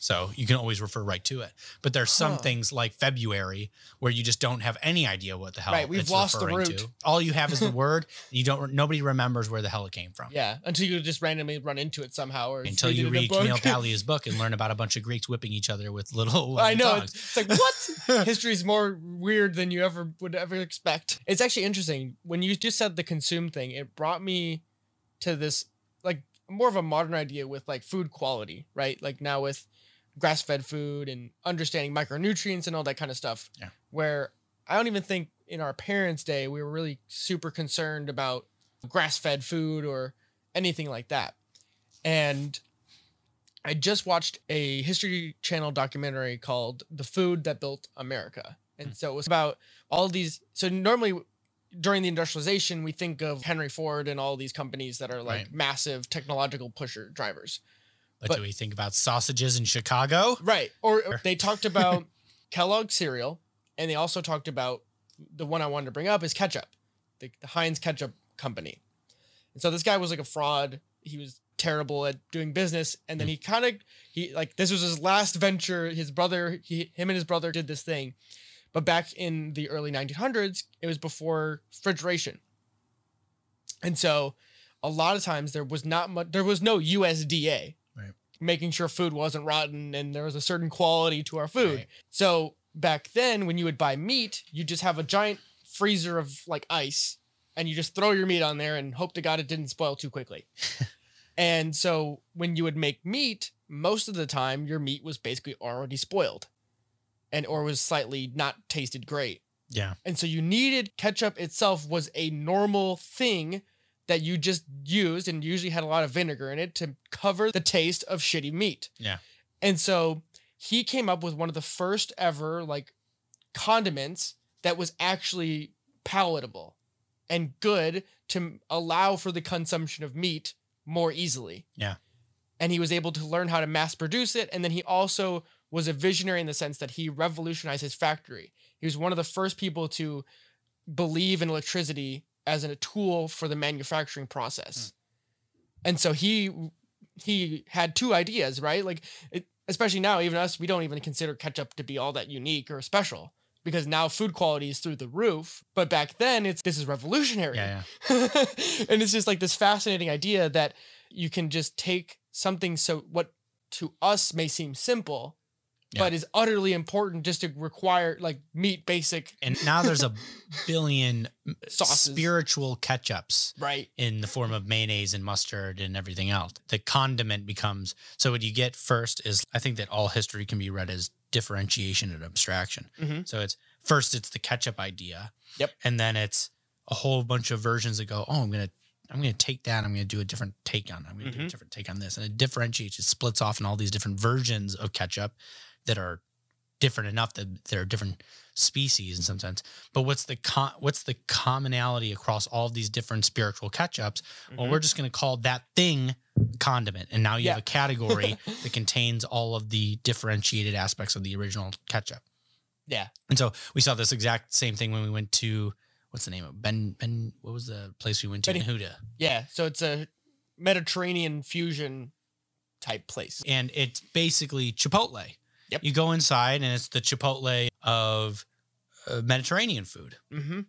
So you can always refer right to it. But there's some Huh. things like February where you just don't have any idea what the hell Right, we've lost the root. to. All you have is the word. You don't nobody remembers where the hell it came from. Yeah. Until you just randomly run into it somehow, or Until you read. Camille Paglia's book and learn about a bunch of Greeks whipping each other with little. Uh, I know. dogs. It's like what? History's more weird than you ever would ever expect. It's actually interesting when you just said the consume thing. It brought me to this like more of a modern idea with like food quality, right? Like now with grass-fed food and understanding micronutrients and all that kind of stuff. Yeah. Where I don't even think in our parents' day we were really super concerned about grass-fed food or anything like that. And I just watched a History Channel documentary called The Food That Built America. And hmm. so it was about all these. So normally during the industrialization, we think of Henry Ford and all these companies that are like Right. massive technological pusher drivers. But, But- do we think about sausages in Chicago? Right. Or they talked about Kellogg cereal and they also talked about the one I wanted to bring up is ketchup, the, the Heinz ketchup company. And so this guy was like a fraud. He was terrible at doing business. And then hmm. he kind of, he like, this was his last venture. His brother, he, him and his brother did this thing. But back in the early 1900s, it was before refrigeration. And so a lot of times there was not much, there was no USDA. Making sure food wasn't rotten and there was a certain quality to our food. Right. So back then, when you would buy meat, you just have a giant freezer of like ice, and you just throw your meat on there and hope to God it didn't spoil too quickly. and so when you would make meat, most of the time your meat was basically already spoiled, and or was slightly not tasted great. Yeah. And so you needed ketchup itself was a normal thing that you just used and usually had a lot of vinegar in it to cover the taste of shitty meat. Yeah. And so he came up with one of the first ever like condiments that was actually palatable and good to allow for the consumption of meat more easily. Yeah. And he was able to learn how to mass produce it and then he also was a visionary in the sense that he revolutionized his factory. He was one of the first people to believe in electricity as a tool for the manufacturing process. Mm. And so he he had two ideas, right? Like it, especially now even us we don't even consider ketchup to be all that unique or special because now food quality is through the roof. But back then it's this is revolutionary. Yeah. and it's just like this fascinating idea that you can just take something so what to us may seem simple Yeah. but is utterly important just to require like meat basic And now there's a billion Sauces. spiritual ketchups right in the form of mayonnaise and mustard and everything else. The condiment becomes so what you get first is I think that all history can be read as differentiation and abstraction. Mhm. So it's first it's the ketchup idea. Yep. And then it's a whole bunch of versions that go, oh, I'm gonna I'm gonna take that, I'm gonna do a different take on it. I'm gonna do a Mhm. different take on this. And it differentiates, it splits off in all these different versions of ketchup that are different enough that there are different species in some sense. But what's the con- what's the commonality across all of these different spiritual ketchups? Well, Mhm. we're just going to call that thing condiment, and now you have a category that contains all of the differentiated aspects of the original ketchup. yeah And so we saw this exact same thing when we went to what's the name of Ben Ben? What was the place we went to? Benny- in Huda. yeah so it's a mediterranean fusion type place and it's basically Chipotle. Yep. You go inside, and it's the Chipotle of uh, Mediterranean food. mm-hmm.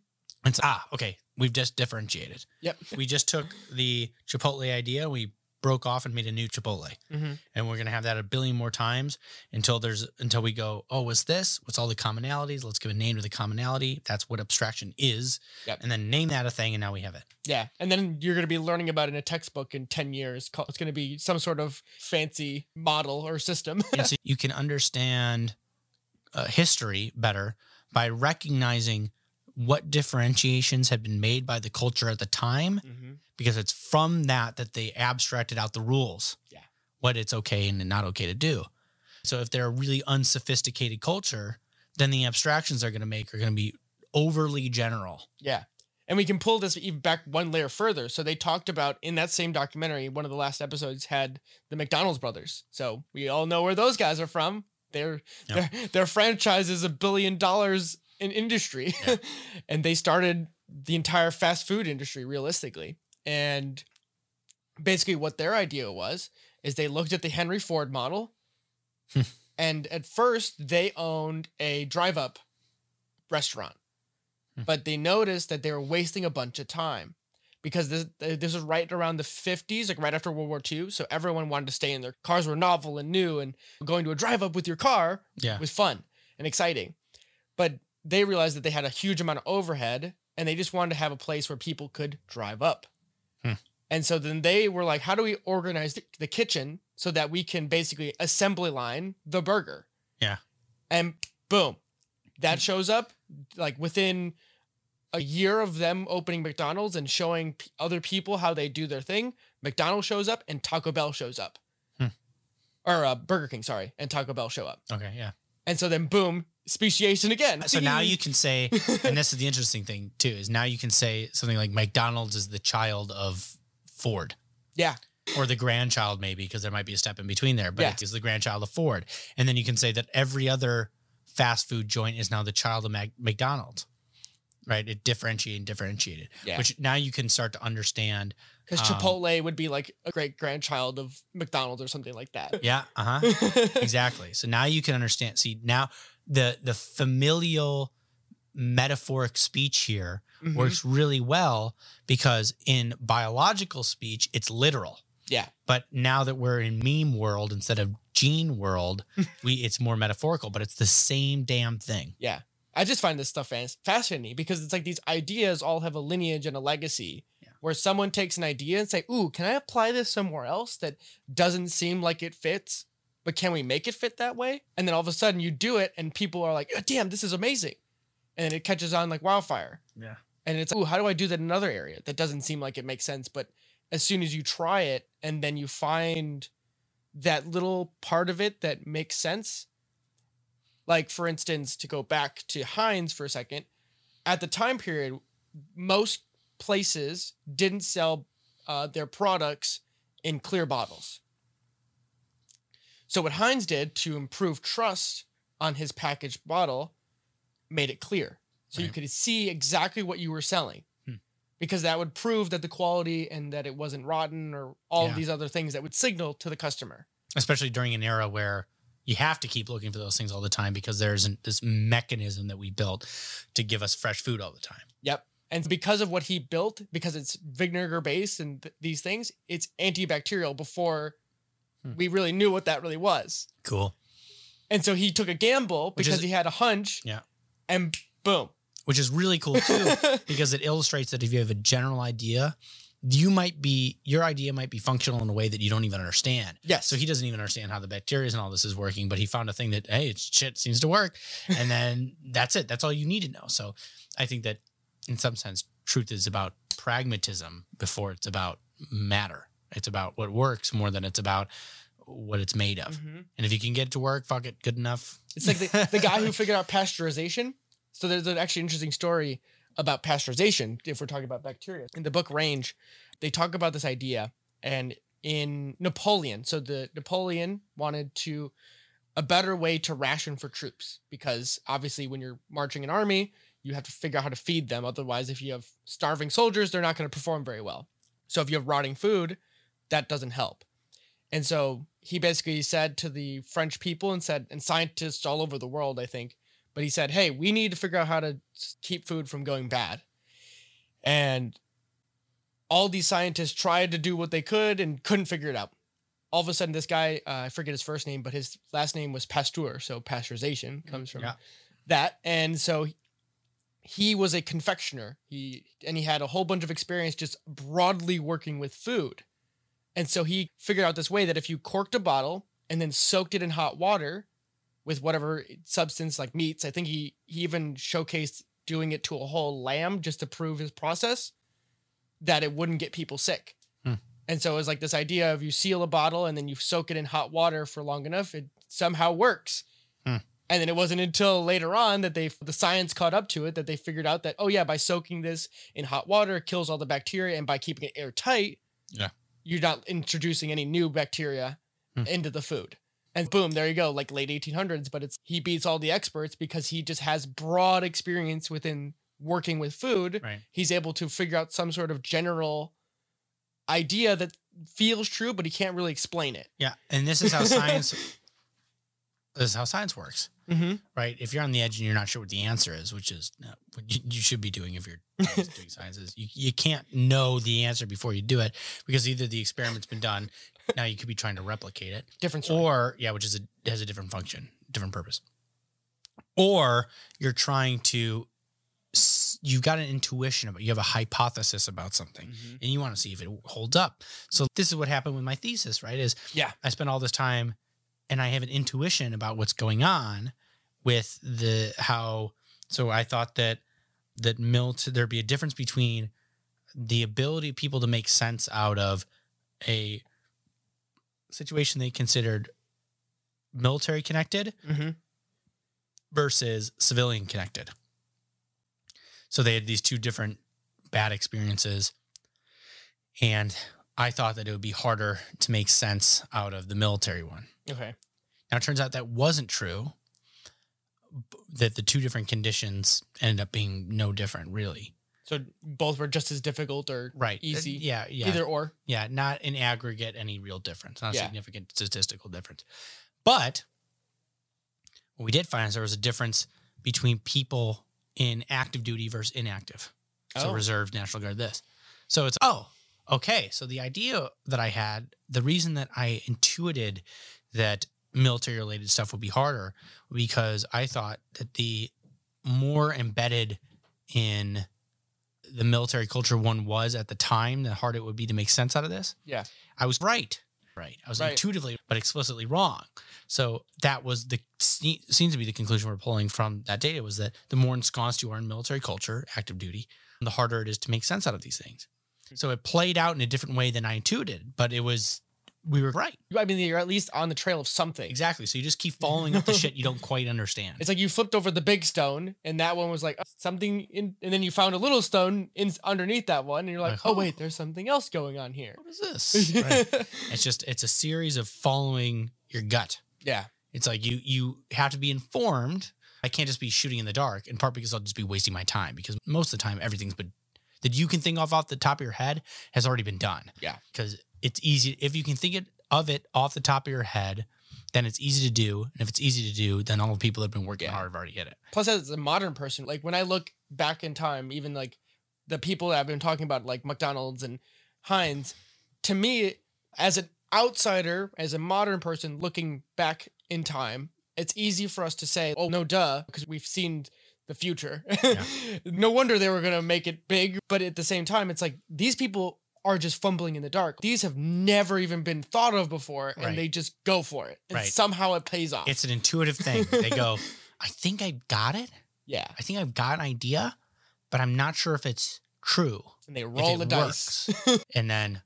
It's ah okay. We've just differentiated. yep We just took the Chipotle idea, and we broke off and made a new Chipotle, mm-hmm. and we're gonna have that a billion more times until there's until we go. Oh, what's this? What's all the commonalities? Let's give a name to the commonality. That's what abstraction is. Yep. And then name that a thing, and now we have it. yeah and then you're going to be learning about in a textbook in 10 years it's going to be some sort of fancy model or system and so you can understand uh, history better by recognizing what differentiations had been made by the culture at the time mm-hmm. because it's from that that they abstracted out the rules Yeah. what it's okay and not okay to do so if they're a really unsophisticated culture then the abstractions they're going to make are going to be overly general Yeah. And we can pull this even back one layer further. So they talked about in that same documentary, one of the last episodes had the McDonald's brothers. So we all know where those guys are from. Their Yep. their, their franchise is a billion dollars in industry. Yeah. and they started the entire fast food industry realistically. And basically what their idea was is they looked at the Henry Ford model and at first they owned a drive-up restaurant Hmm. but they noticed that they were wasting a bunch of time because this this was right around the 50s like right after world war ii so everyone wanted to stay in their cars were novel and new and going to a drive up with your car yeah was fun and exciting but they realized that they had a huge amount of overhead and they just wanted to have a place where people could drive up Hmm. and so then they were like how do we organize the, kitchen so that we can basically assembly line the burger Yeah. and boom that shows up like within a year of them opening McDonald's and showing p- other people how they do their thing, McDonald's shows up and Taco Bell shows up. Hmm. Or uh, Burger King, sorry, and Taco Bell show up. okay yeah And so then boom, speciation again. so now you can say and this is the interesting thing too is now you can say something like mcdonald's is the child of ford Yeah. or the grandchild maybe because there might be a step in between there but Yeah. it's the grandchild of ford and then you can say that every other fast food joint is now the child of Mac- mcdonald's right it differentiated and differentiated Yeah. which now you can start to understand Because um, Chipotle would be like a great grandchild of McDonald's or something like that. yeah uh-huh exactly so now you can understand see now the the familial metaphoric speech here Mhm. works really well because in biological speech it's literal Yeah. But now that we're in meme world instead of gene world, we it's more metaphorical, but it's the same damn thing. Yeah. I just find this stuff fascinating because it's like these ideas all have a lineage and a legacy Yeah. where someone takes an idea and say, "Ooh, can I apply this somewhere else that doesn't seem like it fits, but can we make it fit that way?" And then all of a sudden you do it and people are like, oh, "Damn, this is amazing." And it catches on like wildfire. Yeah. And it's like, "Ooh, how do I do that in another area that doesn't seem like it makes sense, but as soon as you try it and then you find that little part of it that makes sense, like for instance to go back to heinz for a second at the time period most places didn't sell uh, their products in clear bottles so what heinz did to improve trust on his packaged bottle made it clear so you could see exactly what you were selling Hmm. because that would prove that the quality and that it wasn't rotten or all Yeah. of these other things that would signal to the customer Especially during an era where you have to keep looking for those things all the time because there's this mechanism that we built to give us fresh food all the time. Yep. And because of what he built, because it's vinegar based and th- these things, it's antibacterial before. Hmm. we really knew what that really was. Cool. And so he took a gamble Which because is- he had a hunch. Yeah. And boom. Which is really cool too. because it illustrates that if you have a general idea, you might be your idea might be functional in a way that you don't even understand. yes. So he doesn't even understand how the bacteria and all this is working, but he found a thing that hey, it's shit seems to work, and then that's it. That's all you need to know. So I think that in some sense, truth is about pragmatism before it's about matter. It's about what works more than it's about what it's made of. Mhm. And if you can get it to work, fuck it, good enough. It's like the, the guy who figured out pasteurization. So there's an actually interesting story about pasteurization if we're talking about bacteria. In the book Range, they talk about this idea and in Napoleon, so the Napoleon wanted to a better way to ration for troops because obviously when you're marching an army, you have to figure out how to feed them otherwise if you have starving soldiers, they're not going to perform very well. So if you have rotting food, that doesn't help. And so he basically said to the French people and said, and scientists all over the world, I think, but he said, hey, we need to figure out how to keep food from going bad. And all these scientists tried to do what they could and couldn't figure it out. All of a sudden, this guy, uh, I forget his first name, but his last name was Pasteur. So pasteurization comes from Yeah. that. And so he was a confectioner. He and he had a whole bunch of experience just broadly working with food. And so he figured out this way that if you corked a bottle and then soaked it in hot water with whatever substance like meats, I think he he even showcased doing it to a whole lamb just to prove his process that it wouldn't get people sick. Hmm. And so it was like this idea of you seal a bottle and then you soak it in hot water for long enough, it somehow works. Hmm. And then it wasn't until later on that they the science caught up to it that they figured out that oh yeah, by soaking this in hot water it kills all the bacteria and by keeping it airtight, Yeah. You're not introducing any new bacteria Hmm. into the food. And boom, there you go, like late 1800s, but it's he beats all the experts because he just has broad experience within working with food. Right. He's able to figure out some sort of general idea that feels true, but he can't really explain it. Yeah. And this is how science this is how science works. Mm-hmm. right? If you're on the edge and you're not sure what the answer is, which is uh, what you, you should be doing if you're doing sciences, you, you can't know the answer before you do it because either the experiment's been done, now you could be trying to replicate it, Different story. or yeah, which is a has a different function, different purpose, or you're trying to you've got an intuition about you have a hypothesis about something Mhm. and you want to see if it holds up. So this is what happened with my thesis, right? Is Yeah. I spent all this time and I have an intuition about what's going on with the how so I thought that that milt there'd be a difference between the ability of people to make sense out of a situation they considered military connected Mhm. versus civilian connected. So they had these two different bad experiences. And I thought that it would be harder to make sense out of the military one. Okay. Now it turns out that wasn't true. That the two different conditions ended up being no different, really. So both were just as difficult or Right. Uh, easy. Yeah. Yeah. either or. Yeah, not in aggregate any real difference, not a Yeah. significant statistical difference. But what we did find is there was a difference between people in active duty versus inactive. So Oh. reserve, National Guard, this. So it's oh, okay, so the idea that I had, the reason that I intuited that military related stuff would be harder because I thought that the more embedded in the military culture one was at the time, the harder it would be to make sense out of this. Yeah. I was right. Right. I was Right. intuitively, but explicitly wrong. So that was the seems to be the conclusion we're pulling from that data was that the more ensconced you are in military culture, active duty, the harder it is to make sense out of these things. So it played out in a different way than I intuited, but it was we were right. I mean, you're at least on the trail of something. Exactly. So you just keep following up the shit you don't quite understand. It's like you flipped over the big stone, and that one was like oh, something in, and then you found a little stone in underneath that one, and you're like, Like, oh oh. wait, there's something else going on here. what is this? Right. It's just it's a series of following your gut. yeah, It's like you you have to be informed. I can't just be shooting in the dark, in part because I'll just be wasting my time because most of the time everything's been that you can think of off the top of your head has already been done. Yeah. Because it's easy if you can think it of it off the top of your head, then it's easy to do. And if it's easy to do, then all the people that have been working Yeah. hard have already hit it. plus as a modern person like when i look back in time even like the people that i've been talking about like mcdonald's and heinz to me as an outsider as a modern person looking back in time it's easy for us to say oh no duh because we've seen the future no wonder they were going to make it big but at the same time it's like these people are just fumbling in the dark these have never even been thought of before and Right. they just go for it and Right. somehow it pays off It's an intuitive thing. They go, I think I got it. yeah I think I've got an idea, but I'm not sure if it's true. and they roll the dice and then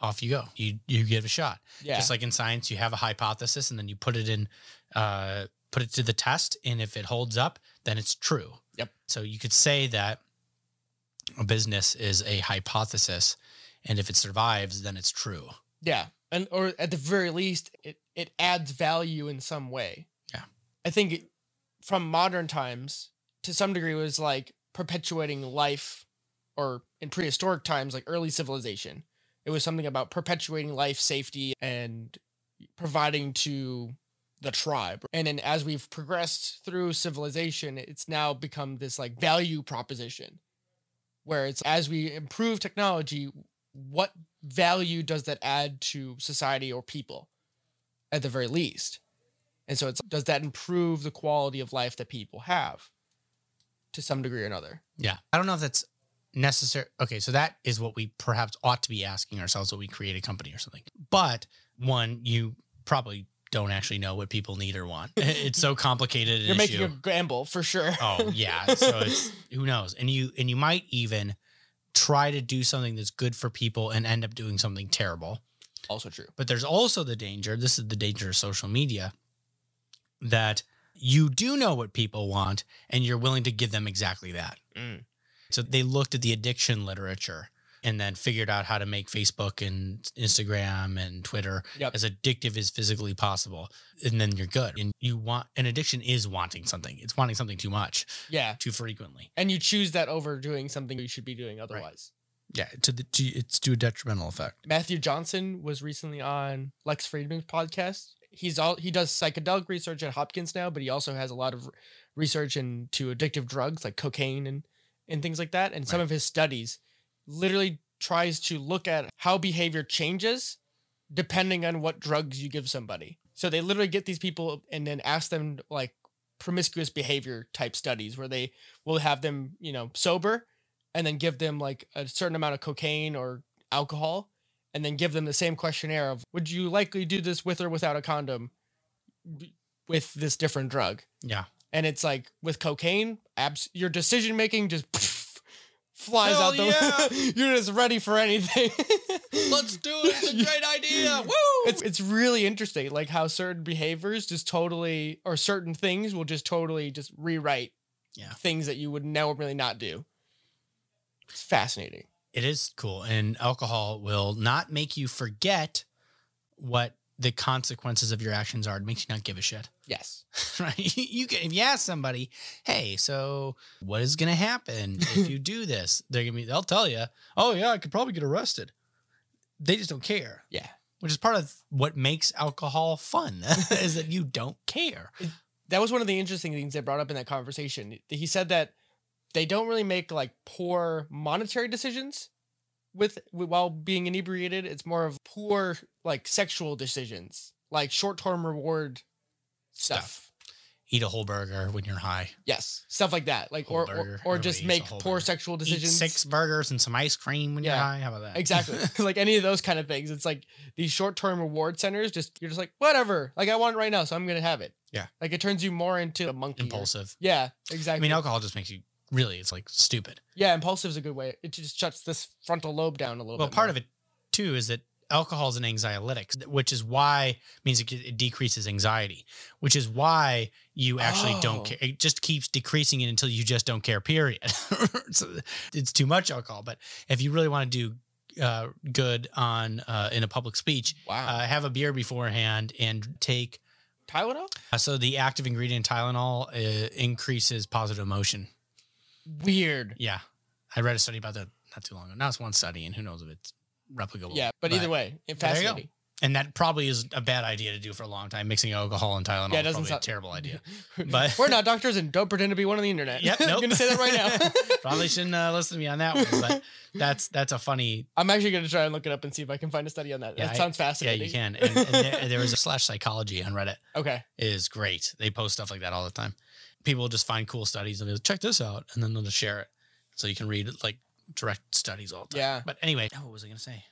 off you go. You you give a shot. yeah Just like in science, you have a hypothesis and then you put it in, uh, put it to the test, and if it holds up, then it's true. Yep. So you could say that a business is a hypothesis, and if it survives, then it's true. Yeah. And or at the very least it it adds value in some way. Yeah. I think it, from modern times to some degree was like perpetuating life or in prehistoric times like early civilization. It was something about perpetuating life, safety and providing to the tribe. And then as we've progressed through civilization, it's now become this like value proposition where it's as we improve technology, what value does that add to society or people at the very least? And so it's does that improve the quality of life that people have to some degree or another? Yeah. I don't know if that's necessary. Okay. So that is what we perhaps ought to be asking ourselves when we create a company or something. But one, you probably don't actually know what people need or want. It's so complicated. an You're making issue. a gamble for sure. oh yeah so it's who knows and you and you might even try to do something that's good for people and end up doing something terrible also true. but there's also the danger this is the danger of social media that you do know what people want and you're willing to give them exactly that Mm. so they looked at the addiction literature and then figured out how to make Facebook and Instagram and Twitter Yep. as addictive as physically possible. And then you're good. And you want an addiction is wanting something. It's wanting something too much, Yeah. too frequently. And you choose that over doing something you should be doing otherwise. Yeah, to the to, it's to a detrimental effect. Matthew Johnson was recently on Lex Fridman's podcast. He's all he does psychedelic research at Hopkins now, but he also has a lot of research into addictive drugs like cocaine and and things like that. And some of his studies literally tries to look at how behavior changes depending on what drugs you give somebody. So they literally get these people and then ask them like promiscuous behavior type studies where they will have them, you know, sober and then give them like a certain amount of cocaine or alcohol and then give them the same questionnaire of would you likely do this with or without a condom with this different drug Yeah. and it's like with cocaine abs- your decision making just flies Hell out the yeah. you're just ready for anything Let's do it. It's a great idea. Woo! it's, it's really interesting like how certain behaviors just totally or certain things will just totally just rewrite Yeah. things that you would normally not do it's fascinating It is cool. And alcohol will not make you forget what the consequences of your actions are. It makes you not give a shit. yes right? You can if you ask somebody, hey, so what is gonna happen if you do this? They're gonna be they'll tell you, oh yeah, I could probably get arrested. They just don't care. yeah Which is part of what makes alcohol fun, is that you don't care. that was one of the interesting things they brought up in that conversation. He said that they don't really make like poor monetary decisions with while being inebriated. It's more of poor like sexual decisions, like short-term reward stuff. Stuff. Eat a whole burger when you're high. Yes, stuff like that. Like or, or or just make poor burger. sexual Eat decisions. six burgers and some ice cream when Yeah. you're high. How about that? Exactly. like any of those kind of things. It's like these short-term reward centers. Just you're just like whatever. Like I want it right now, so I'm gonna have it. Yeah. Like it turns you more into a monkey. or- Impulsive. Yeah, Exactly. I mean, alcohol just makes you really. It's like stupid. yeah, impulsive is a good way. It just shuts this frontal lobe down a little Well, bit. part more. of it too is that alcohol is an anxiolytic, which is why means it, it decreases anxiety, which is why you actually Oh. don't care. It just keeps decreasing it until you just don't care. Period. so it's too much alcohol. But if you really want to do uh, good on uh, in a public speech, Wow. uh, have a beer beforehand and take. Tylenol? Uh, so the active ingredient Tylenol uh, increases positive emotion. Weird. Yeah, I read a study about that not too long ago. Now it's one study, and who knows if it's replicable. Yeah, but either way, it there you go. fascinating. And that probably is a bad idea to do for a long time. Mixing alcohol and Tylenol Yeah, it is doesn't probably sound- a terrible idea. But- we're not doctors and don't pretend to be one on the internet. Yep, I'm nope. gonna say that right now. probably shouldn't uh, listen to me on that one. But that's that's a funny. I'm actually gonna try and look it up and see if I can find a study on that. Yeah, that I- sounds Yeah, fascinating. you can. And, and there, there was a slash psychology on Reddit. Okay. It is great. They post stuff like that all the time. People will just find cool studies and they'll check this out, and then they'll just share it, so you can read like direct studies all the time. Yeah. But anyway, oh, what was I gonna say?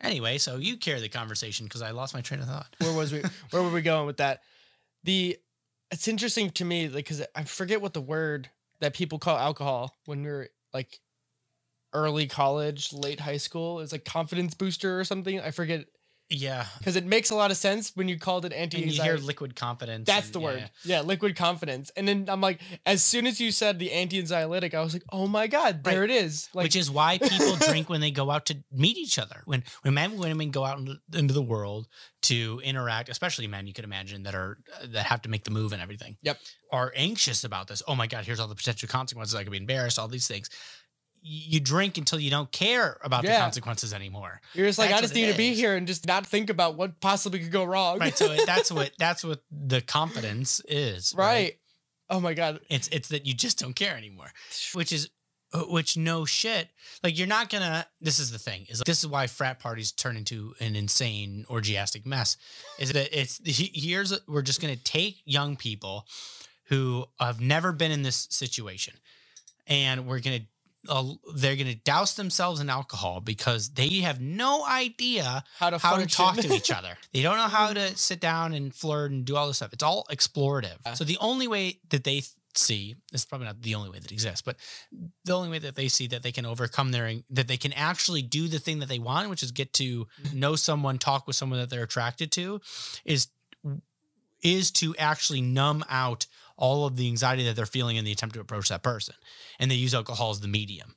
Anyway, so you carry the conversation because I lost my train of thought. Where was we? Where were we going with that? The it's interesting to me like because I forget what the word that people call alcohol when we are like early college, late high school is like confidence booster or something. I forget Yeah. because it makes a lot of sense when you called it anti. You hear liquid confidence. That's and- the yeah, word. yeah. Yeah, liquid confidence. And then I'm like, as soon as you said the anti-anxiolytic, I was like, oh my god, there Right. it is. Like, Which is why people drink when they go out to meet each other. When when men and women go out into the world to interact, especially men, you could imagine that are that have to make the move and everything. Yep. Are anxious about this. Oh my god, here's all the potential consequences. I could be embarrassed. All these things. You drink until you don't care about the consequences anymore. you're just like, I just need to be here and just not think about what possibly could go wrong. Right. So that's what that's what the confidence is. right. Oh my god. It's it's that you just don't care anymore, which is uh, which no shit. Like you're not gonna. This is the thing. Is this is why frat parties turn into an insane orgiastic mess. Is that it's he- here's we're just gonna take young people who have never been in this situation, and we're gonna. Uh, they're going to douse themselves in alcohol because they have no idea How to how to talk to each other. They don't know how to sit down and flirt and do all this stuff. It's all explorative. Yeah. So the only way that they th- see this is probably not the only way that exists, but the only way that they see that they can overcome their that they can actually do the thing that they want, which is get to know someone, talk with someone that they're attracted to, is is to actually numb out all of the anxiety that they're feeling in the attempt to approach that person, and they use alcohol as the medium.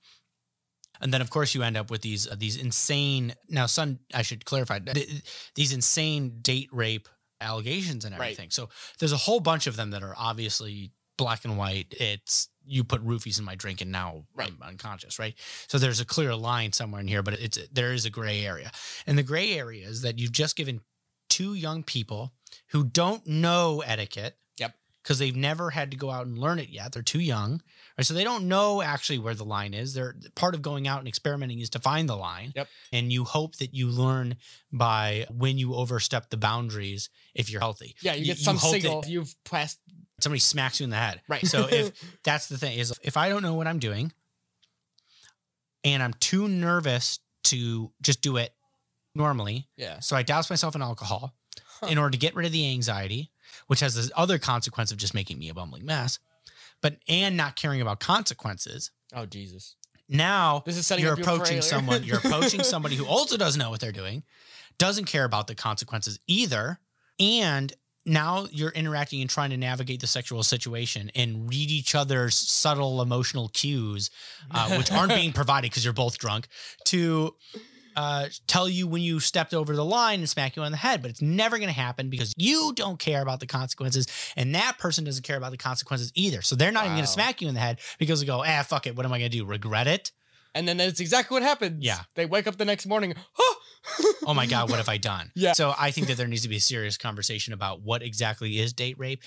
And then, of course, you end up with these uh, these insane. Now, son, I should clarify th- these insane date rape allegations and Right. everything. So there's a whole bunch of them that are obviously black and white. It's you put roofies in my drink and now Right. I'm unconscious, right? So there's a clear line somewhere in here, but it's there is a gray area, and the gray area is that you've just given two young people who don't know etiquette. Because they've never had to go out and learn it yet. They're too young. Right. So they don't know actually where the line is. They're part of going out and experimenting is to find the line. Yep. And you hope that you learn by when you overstep the boundaries if you're healthy. Yeah, you You- get you some that- signal. You've passed. Somebody smacks you in the head. Right. So if that's the thing is if I don't know what I'm doing and I'm too nervous to just do it normally, yeah. so I douse myself in alcohol Huh. in order to get rid of the anxiety, which has this other consequence of just making me a bumbling mess, but and not caring about consequences. Oh Jesus. Now This is setting you're approaching failure. someone, you're approaching somebody who also doesn't know what they're doing, doesn't care about the consequences either, and now you're interacting and trying to navigate the sexual situation and read each other's subtle emotional cues, uh, which aren't being provided because you're both drunk, to uh, tell you when you stepped over the line and smack you on the head. But it's never going to happen because you don't care about the consequences, and that person doesn't care about the consequences either. So they're not even going to smack you in the head because they go, ah, fuck it. What am I going to do? Regret it? And then that's exactly what happens. Yeah. They wake up the next morning. Oh, oh my god what have i done Yeah. so i think that there needs to be a serious conversation about what exactly is date rape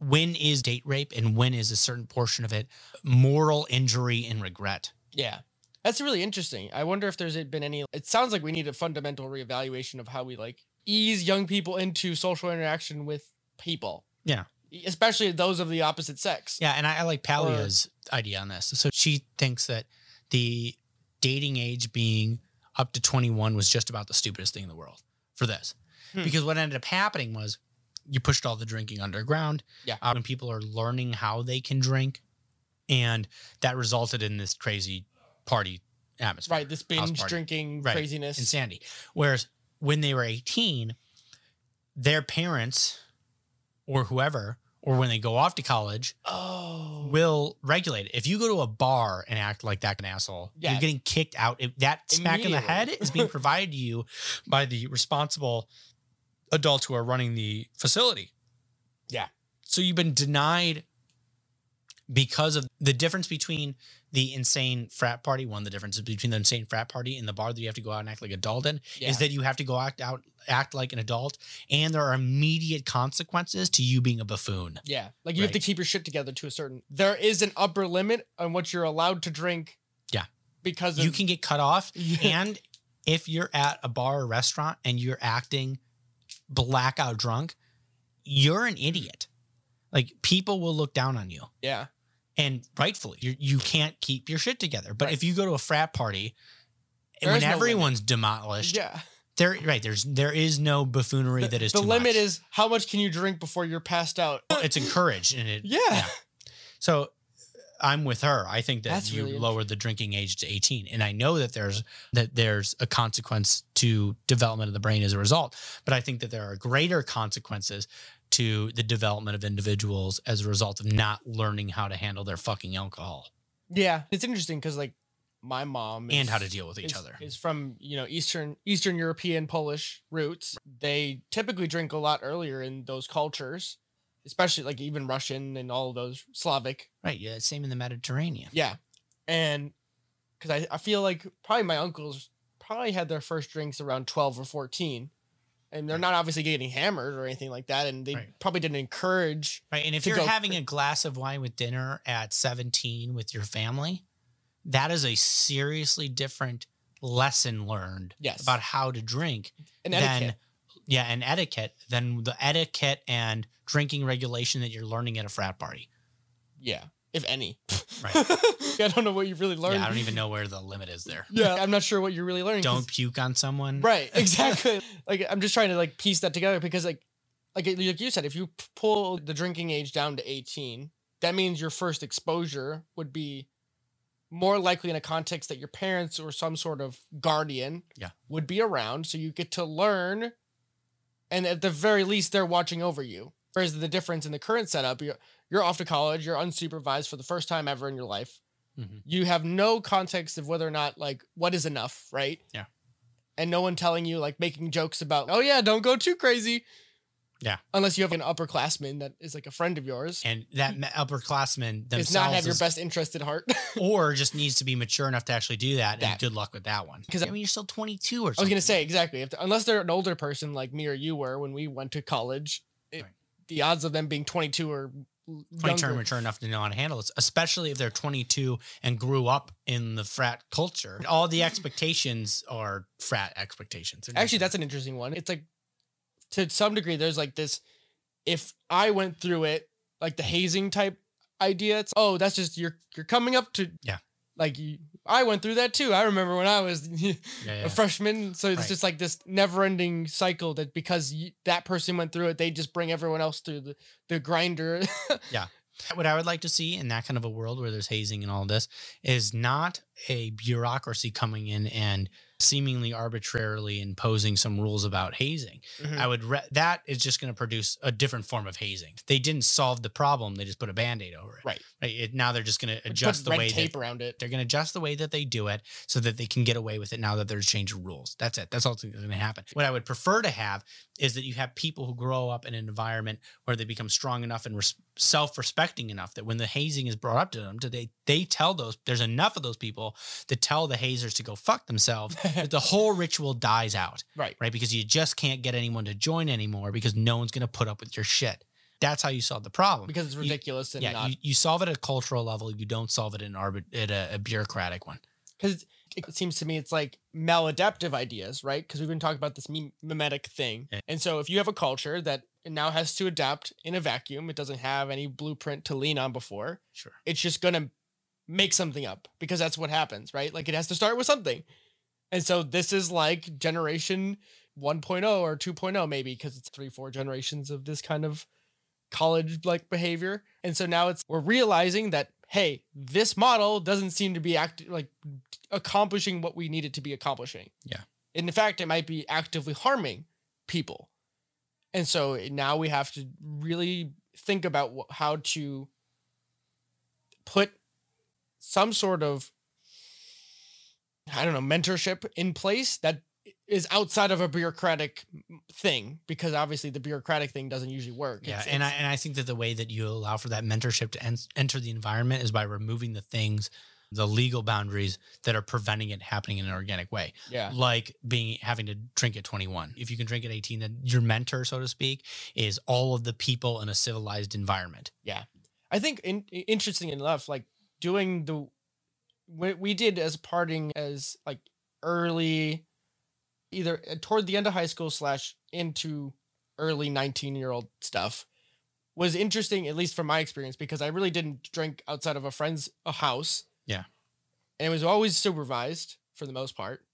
when is date rape and when is a certain portion of it moral injury and regret yeah. That's really interesting. I wonder if there's been any. It sounds like we need a fundamental reevaluation of how we like ease young people into social interaction with people. Yeah. Especially those of the opposite sex. Yeah, and I, I like Paglia's idea on this. So she thinks that the dating age being up to 21 was just about the stupidest thing in the world for this. Hmm. Because what ended up happening was you pushed all the drinking underground. Yeah. Uh, when people are learning how they can drink. And that resulted in this crazy party atmosphere. Right. This binge party. drinking Right. craziness. Insanity. Whereas when they were 18, their parents or whoever, or when they go off to college, Oh. will regulate it. If you go to a bar and act like that an asshole, Yeah. you're getting kicked out. If that smack in the head is being provided to you by the responsible adults who are running the facility. Yeah. So you've been denied because of the difference between the insane frat party. One, the difference between the insane frat party and the bar that you have to go out and act like a adult in yeah. is that you have to go act out, act like an adult, and there are immediate consequences to you being a buffoon. Yeah. Like you have to keep your shit together to a certain. There is an upper limit on what you're allowed to drink. Yeah. Because of, You can get cut off And if you're at a bar or restaurant and you're acting blackout drunk, you're an idiot. Like people will look down on you, yeah. And rightfully, you you can't keep your shit together. But Right. if you go to a frat party, There when is no everyone's demolished, Yeah. there right there's there is no buffoonery The, that is the limit much. is how much can you drink before you're passed out? it's encouraged and it Yeah. So I'm with her. I think that That's you really lower the drinking age to 18. And I know that there's that there's a consequence to development of the brain as a result. But I think that there are greater consequences to the development of individuals as a result of not learning how to handle their fucking alcohol Yeah. It's interesting because like my mom and how to deal with each is, other. is from you know Eastern Eastern European Polish roots. They typically drink a lot earlier in those cultures, especially like even Russian and all those Slavic. Right. Yeah. Same in the Mediterranean. Yeah, and because I, I feel like probably my uncles probably had their first drinks around twelve or fourteen, and they're Right. not obviously getting hammered or anything like that, and they Right. probably didn't encourage. Right. And if you're having a glass of wine with dinner at 17 with your family, that is a seriously different lesson learned Yes, about how to drink an than etiquette. yeah, and etiquette than the etiquette and drinking regulation that you're learning at a frat party. Yeah, if any. Right. I don't know what you really learned. Yeah, I don't even know where the limit is there. Yeah, I'm not sure what you're really learning. Don't puke on someone. Right, exactly. like I'm just trying to like piece that together because like like like you said, if you pull the drinking age down to 18, that means your first exposure would be more likely in a context that your parents or some sort of guardian Yeah. would be around, so you get to learn, and at the very least, they're watching over you. Whereas the difference in the current setup, you're off to college, you're unsupervised for the first time ever in your life. Mhm. You have no context of whether or not like what is enough, right? Yeah. And no one telling you like making jokes about, oh yeah, don't go too crazy. Yeah. Unless you have an upperclassman that is like a friend of yours. And that ma- upperclassman Does not have your is- best interest at heart. or just needs to be mature enough to actually do that. That. And good luck with that one. Because I mean, you're still 22 or something. I was gonna say exactly. If unless they're an older person like me or you were when we went to college, it, Right. the odds of them being 22 or 22 younger. and mature enough to know how to handle this, especially if they're 22 and grew up in the frat culture. All the expectations are frat expectations. Actually, that's an interesting one. It's like to some degree, there's like this. If I went through it, like the hazing type idea, it's oh, that's just you're you're coming up to Yeah. Like you, I went through that too. I remember when I was yeah, a freshman. So it's Right. just like this never-ending cycle that because you, that person went through it, they just bring everyone else through the the grinder. Yeah. What I would like to see in that kind of a world where there's hazing and all this is not a bureaucracy coming in and seemingly arbitrarily imposing some rules about hazing. Mhm. I would re- that is just going to produce a different form of hazing. They didn't solve the problem; they just put a band-aid over it. Right. Right. It, now they're just going to adjust the way tape that around it. they're going to adjust the way that they do it so that they can get away with it now that there's change of rules. That's it. That's all that's going to happen. What I would prefer to have is that you have people who grow up in an environment where they become strong enough and res- self-respecting enough that when the hazing is brought up to them, do they they tell those there's enough of those people to tell the hazers to go fuck themselves. that the whole ritual dies out, right. right? Because you just can't get anyone to join anymore because no one's going to put up with your shit. That's how you solve the problem. Because it's You- ridiculous and yeah, not you, you solve it at a cultural level. You don't solve it in arbit- at a, a bureaucratic one. because it seems to me it's like maladaptive ideas, right? Because we've been talking about this mimetic thing. And so if you have a culture that now has to adapt in a vacuum, it doesn't have any blueprint to lean on before, Sure. it's just going to make something up because that's what happens, right? Like it has to start with something. And so this is like generation 1.0 or 2.0 maybe because it's 3 4 generations of this kind of college like behavior. And so now it's we're realizing that hey, this model doesn't seem to be act like accomplishing what we need it to be accomplishing. Yeah. And in fact, it might be actively harming people. And so now we have to really think about wh- how to put some sort of I don't know, mentorship in place that is outside of a bureaucratic thing because obviously the bureaucratic thing doesn't usually work. Yeah, It's- and I and I think that the way that you allow for that mentorship to en- enter the environment is by removing the things, the legal boundaries that are preventing it happening in an organic way. yeah. Like being having to drink at 21. If you can drink at 18, then your mentor, so to speak, is all of the people in a civilized environment. Yeah. I think in, interesting enough, like doing the what we did as parting as like early, either uh, toward the end of high school slash into early nineteen year old stuff was interesting, at least from my experience, because I really didn't drink outside of a friend's a house. Yeah. and it was always supervised for the most part.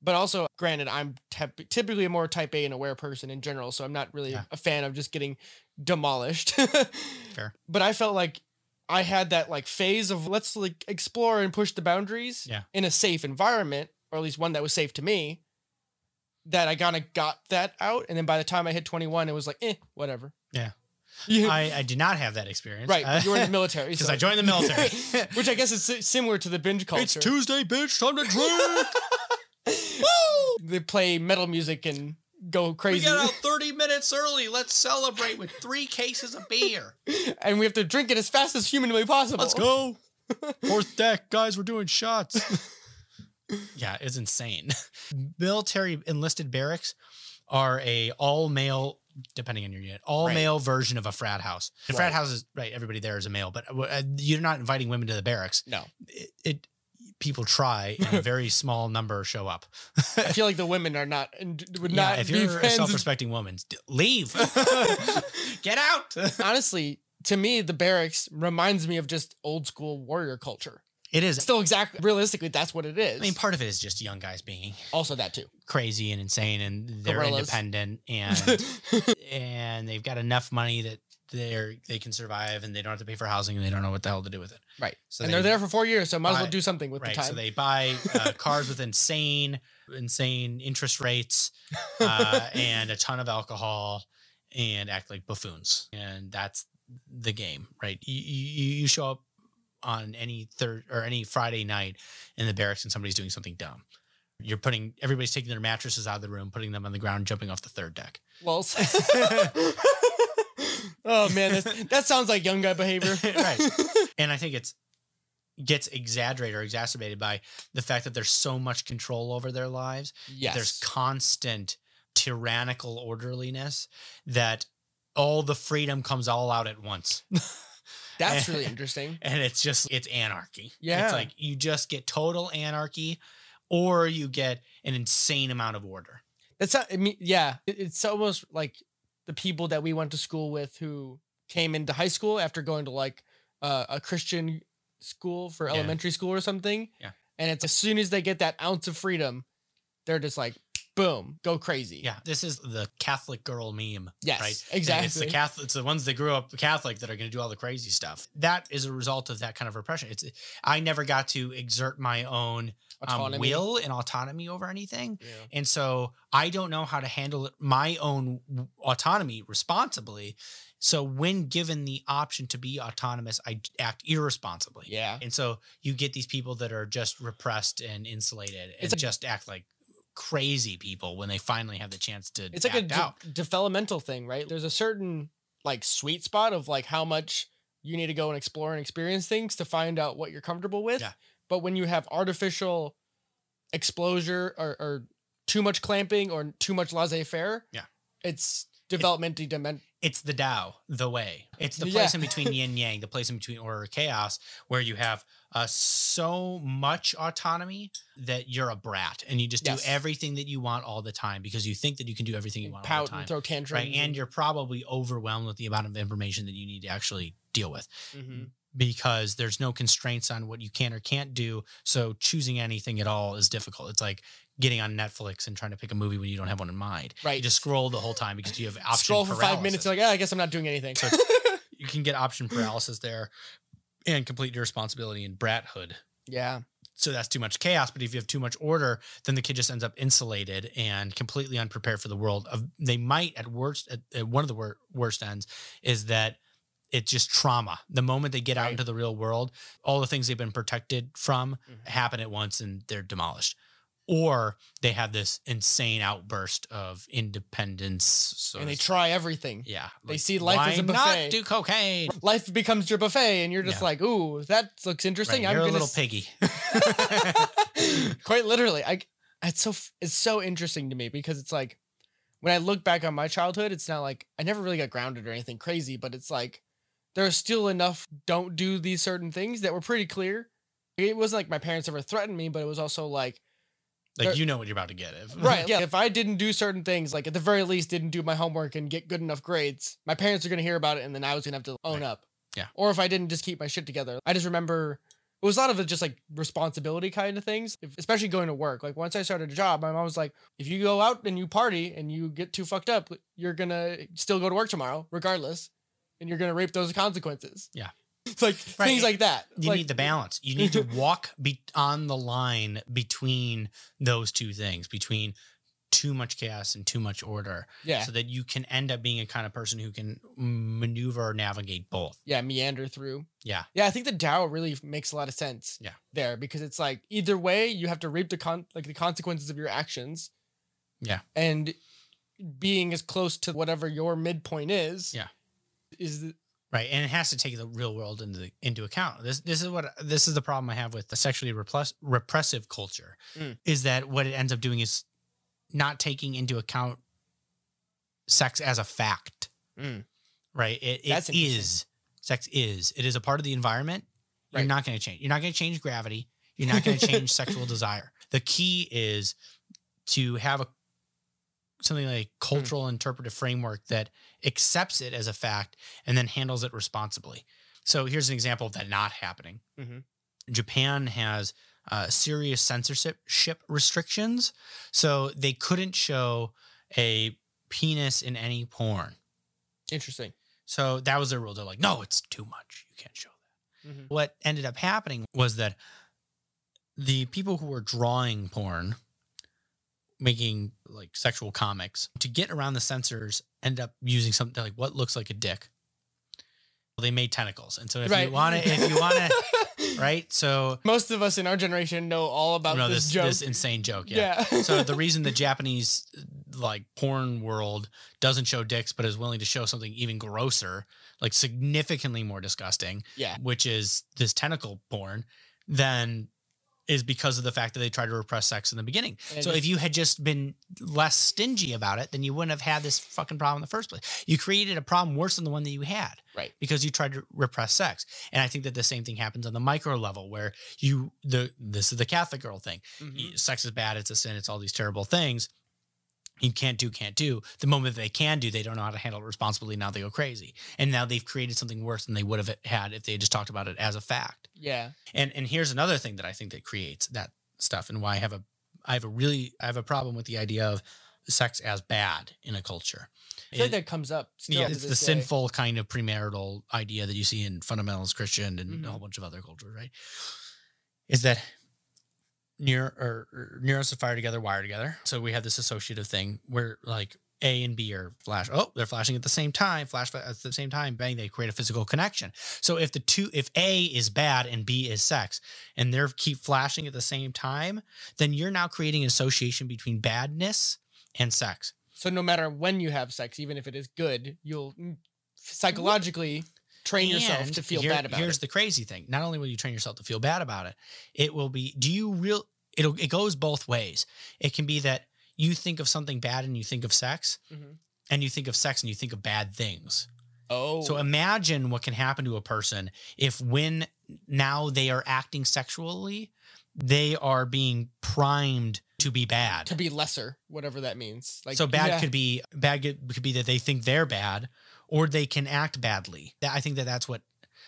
But also, granted, I'm typ- typically a more type A and aware person in general, so I'm not really Yeah. a fan of just getting demolished. Fair. But I felt like I had that like phase of let's like explore and push the boundaries Yeah. in a safe environment, or at least one that was safe to me. That I kind of got that out, and then by the time I hit 21, it was like, eh, whatever. Yeah. I, I did not have that experience. right. Uh, you were in the military. because so- I joined the military. Which I guess is similar to the binge culture. It's Tuesday, bitch. Time to drink. They play metal music and go crazy. we got out 30 minutes early. Let's celebrate with three cases of beer. and we have to drink it as fast as humanly possible. Let's go. Fourth deck, guys. We're doing shots. Yeah, it's insane. Military enlisted barracks are a all male, depending on your unit, all Right. male version of a frat house. The frat house is right. Everybody there is a male, but uh, you're not inviting women to the barracks. No, It, it people try, and a very small number show up. I feel like the women are not would yeah, not if you're a self-respecting woman, leave. Get out. Honestly, to me, the barracks reminds me of just old school warrior culture. It is. Still, exactly, realistically, that's what it is. I mean, part of it is just young guys being also that too. crazy and insane, and they're Gorillas. independent, and and they've got enough money that they're they can survive, and they don't have to pay for housing, and they don't know what the hell to do with it. right, So and they, are there for four years, so might as well do something with right. the time. So they buy uh, cars with insane, insane interest rates, uh, and a ton of alcohol, and act like buffoons, and that's the game, right? You you, you show up on any third or any Friday night in the barracks, and somebody's doing something dumb. You're putting everybody's taking their mattresses out of the room, putting them on the ground, jumping off the third deck. Well, oh man, that's, that sounds like young guy behavior. Right. And I think it's gets exaggerated or exacerbated by the fact that there's so much control over their lives. yes. There's constant tyrannical orderliness that all the freedom comes all out at once. That's really interesting. And it's just it's anarchy. Yeah. It's like you just get total anarchy or you get an insane amount of order. That's not, I mean, yeah, it's almost like the people that we went to school with who came into high school after going to like uh, a Christian school for Yeah. elementary school or something. Yeah. And it's as soon as they get that ounce of freedom, they're just like, boom, go crazy. Yeah. This is the Catholic girl meme. Yes, right? exactly. It's the Catholic, it's the ones that grew up Catholic that are going to do all the crazy stuff. That is a result of that kind of repression. It's I never got to exert my own um, will and autonomy over anything, Yeah. and so I don't know how to handle my own autonomy responsibly. So when given the option to be autonomous, I act irresponsibly. Yeah. And so you get these people that are just repressed and insulated and It's just act like crazy people when they finally have the chance to It's like a de- developmental thing, right? There's a certain like sweet spot of like how much you need to go and explore and experience things to find out what you're comfortable with. Yeah. But when you have artificial exposure or, or too much clamping or too much laissez faire, Yeah. it's development dimension. it's the Tao, the way. It's the Yeah. place in between yin yang, the place in between order and chaos, where you have uh, so much autonomy that you're a brat and you just Yes. do everything that you want all the time because you think that you can do everything you want all Pout the time. and throw tantrums. Right. And you're probably overwhelmed with the amount of information that you need to actually deal with Mhm. because there's no constraints on what you can or can't do. So choosing anything at all is difficult. It's like getting on Netflix and trying to pick a movie when you don't have one in mind. right. You just scroll the whole time because you have option scroll for five minutes. paralysis. Like, yeah, I guess I'm not doing anything. So you can get option paralysis there and complete irresponsibility and brathood. yeah. So that's too much chaos. But if you have too much order, then the kid just ends up insulated and completely unprepared for the world. Of they might at worst at, at one of the wor- worst ends is that it's just trauma. The moment they get out Right. into the real world, all the things they've been protected from Mhm. happen at once and they're demolished. Or they have this insane outburst of independence. So and they try everything. yeah. They see life as a buffet. not do cocaine? Life becomes your buffet, and you're just Yeah. like, "Ooh, that looks interesting." Right, I'm you're a little s- piggy. Quite literally, I it's so it's so interesting to me because it's like when I look back on my childhood, it's not like I never really got grounded or anything crazy, but it's like there there's still enough don't do these certain things that were pretty clear. It wasn't like my parents ever threatened me, but it was also like like you know what you're about to get. If, right, yeah. If I didn't do certain things, like at the very least, didn't do my homework and get good enough grades, my parents are gonna hear about it, and then I was gonna have to own Right. up. Yeah. Or if I didn't just keep my shit together, I just remember it was a lot of just like responsibility kind of things, if, especially going to work. Like once I started a job, my mom was like, if you go out and you party and you get too fucked up, you're gonna still go to work tomorrow, regardless, and you're gonna reap those consequences. Yeah. Like Right. things like that. You like, need the balance. You need to walk be on the line between those two things, between too much chaos and too much order, yeah, so that you can end up being a kind of person who can maneuver or navigate both. yeah, meander through. Yeah. Yeah, I think the Tao really makes a lot of sense. Yeah. There because it's like either way you have to reap the con like the consequences of your actions. Yeah. And being as close to whatever your midpoint is. Yeah. Is the, Right, and it has to take the real world into the, into account. This this is what this is the problem I have with the sexually repress, repressive culture, Mm. is that what it ends up doing is not taking into account sex as a fact. Mm. Right, it, it is sex is it is a part of the environment. You're not going to change. You're not going to change gravity. You're not going to change sexual desire. The key is to have a something like Hmm. cultural interpretive framework that accepts it as a fact and then handles it responsibly. So here's an example of that not happening. Mhm. Japan has uh, serious censorship ship restrictions, so they couldn't show a penis in any porn. interesting. So that was their rule. They're like, no, it's too much. You can't show that. Mhm. What ended up happening was that the people who were drawing porn, making like sexual comics, to get around the censors, end up using something like what looks like a dick. Well, they made tentacles, and so if Right. you want to, if you want to, right? So Most of us in our generation know all about you know this, this joke. this insane joke, yeah. yeah. so the reason the Japanese like porn world doesn't show dicks, but is willing to show something even grosser, like significantly more disgusting, yeah. which is this tentacle porn, then is because of the fact that they tried to repress sex in the beginning. And so if you had just been less stingy about it, then you wouldn't have had this fucking problem in the first place. You created a problem worse than the one that you had Right. because you tried to repress sex. And I think that the same thing happens on the micro level where you the this is the Catholic girl thing. Mhm. Sex is bad, it's a sin, it's all these terrible things. You can't do, can't do. The moment they can do, they don't know how to handle it responsibly. Now they go crazy. And now they've created something worse than they would have had if they just talked about it as a fact. Yeah. And and here's another thing that I think that creates that stuff and why I have a I have a really I have a problem with the idea of sex as bad in a culture. I feel like that comes up. Still yeah, it's the day. sinful kind of premarital idea that you see in fundamentalist Christian and Mhm. a whole bunch of other cultures, right? Is that or, or neurons that fire together wire together. So we have this associative thing where like A and B are flash. Oh, they're flashing at the same time. Flash at the same time. Bang! They create a physical connection. So if the two, if A is bad and B is sex, and they're keep flashing at the same time, then you're now creating an association between badness and sex. So no matter when you have sex, even if it is good, you'll mm, psychologically train yourself to feel here- bad about here's it. Here's the crazy thing: not only will you train yourself to feel bad about it, it will be. Do you real? It'll. It goes both ways. It can be that you think of something bad and you think of sex, Mhm. and you think of sex and you think of bad things. Oh, So imagine what can happen to a person if when now they are acting sexually, they are being primed to be bad. to be lesser, whatever that means. Like so bad yeah. could be bad could be that they think they're bad or they can act badly. That I think that that's what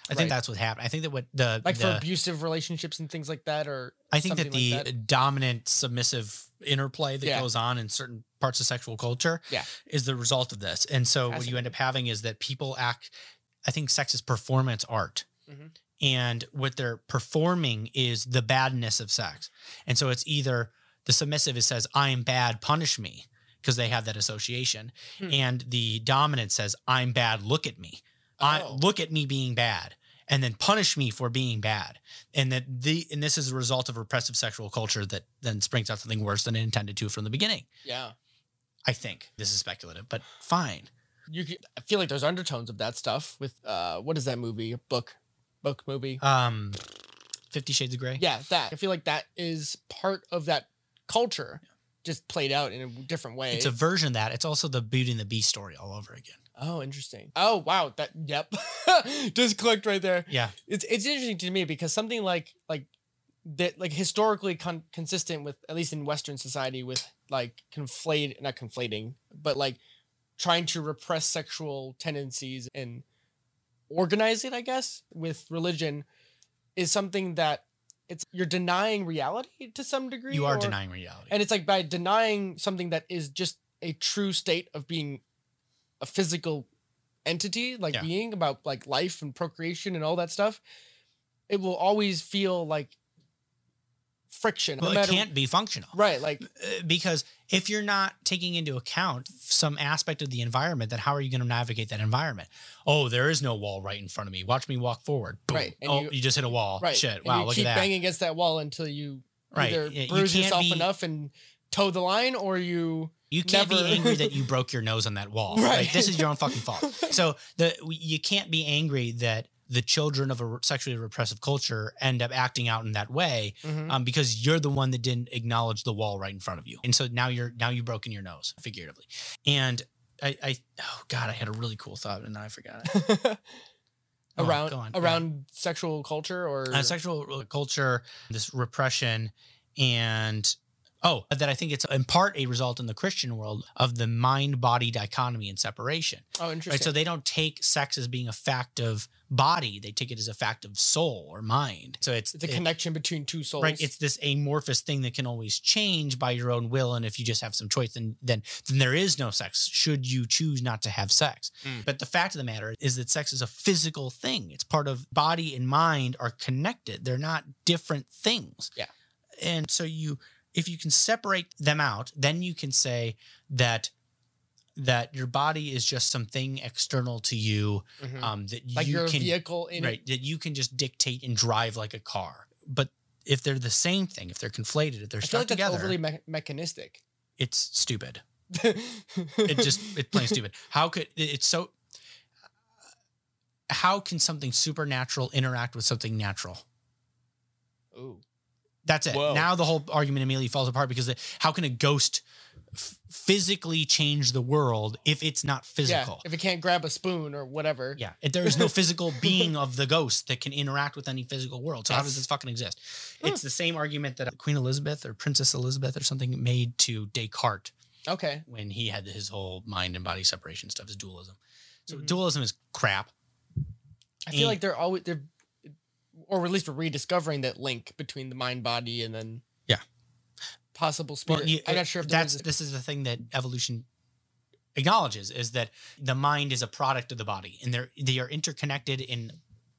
I think Right. that's what happened. I think that what the like for abusive relationships and things like that, or I think that the like that. dominant submissive interplay that Yeah. goes on in certain parts of sexual culture Yeah. is the result of this. And so what you end up having is that people act I think sex is performance art. Mhm. And what they're performing is the badness of sex. And so it's either the submissive is says I'm bad, punish me because they have that association. Hmm. And the dominant says I'm bad, look at me. I Oh. look at me being bad and then punish me for being bad and that the and this is a result of repressive sexual culture that then springs out something worse than it intended to from the beginning yeah, i think this is speculative but fine you. Could, I feel like there's undertones of that stuff with uh, what is that movie? Book, book movie. um 50 shades of gray yeah, that. I feel like that is part of that culture, just played out in a different way. it's a version of that it's also the beauty and the beast story all over again oh, interesting. Oh, wow. That. Yep. just clicked right there. yeah it's it's interesting to me because something like like that like historically con- consistent with at least in western society with like conflate not conflating but like trying to repress sexual tendencies and organize it i guess with religion is something that it's you're denying reality to some degree you are or- denying reality and it's like by denying something that is just a true state of being a physical entity like Yeah. being about like life and procreation and all that stuff it will always feel like friction no well it can't be functional right like Uh, because if you're not taking into account some aspect of the environment then how are you going to navigate that environment oh there is no wall right in front of me watch me walk forward Boom. Right, and oh you- you, just hit a wall right shit and wow you look keep at that banging against that wall until you Right, either you bruise yourself be- enough and toe the line or you You can't Never. be angry that you broke your nose on that wall. Right. Right. This is your own fucking fault. So the you can't be angry that the children of a sexually repressive culture end up acting out in that way Mhm. um, because you're the one that didn't acknowledge the wall right in front of you. And so now you're now you've broken your nose figuratively. And I, I oh god, I had a really cool thought and I forgot it. Oh, around on. Yeah. around sexual culture or uh, sexual culture, this repression, and oh, that I think it's in part a result in the Christian world of the mind body dichotomy and separation. oh interesting Right. So they don't take sex as being a fact of body; they take it as a fact of soul or mind. So it's the it- connection between two souls Right, it's this amorphous thing that can always change by your own will, and if you just have some choice, then then then there is no sex. Should you choose not to have sex, Mm. but the fact of the matter is that sex is a physical thing. It's part of body and mind are connected. They're not different things. Yeah. and so you, if you can separate them out, then you can say that that your body is just something external to you Mhm. um, that like you your can vehicle in right that you can just dictate and drive like a car but if they're the same thing if they're conflated if they're I stuck like together overly me- mechanistic. it's stupid it just it's plain stupid how could it's so how can something supernatural interact with something natural Ooh. That's it Whoa. now the whole argument immediately falls apart because the, how can a ghost f- physically change the world if it's not physical Yeah, if it can't grab a spoon or whatever. Yeah, if there is no physical being of the ghost that can interact with any physical world. So how does this fucking exist? Hmm. It's the same argument that Queen Elizabeth or Princess Elizabeth or something made to Descartes Okay. when he had his whole mind and body separation stuff, his dualism. So Mhm. dualism is crap. I feel And- like they're always they're or at least we're rediscovering that link between the mind body and then Yeah. possible spirit. Well, you- I'm not sure if that's a- this is the thing that evolution acknowledges is that the mind is a product of the body and they're they are interconnected and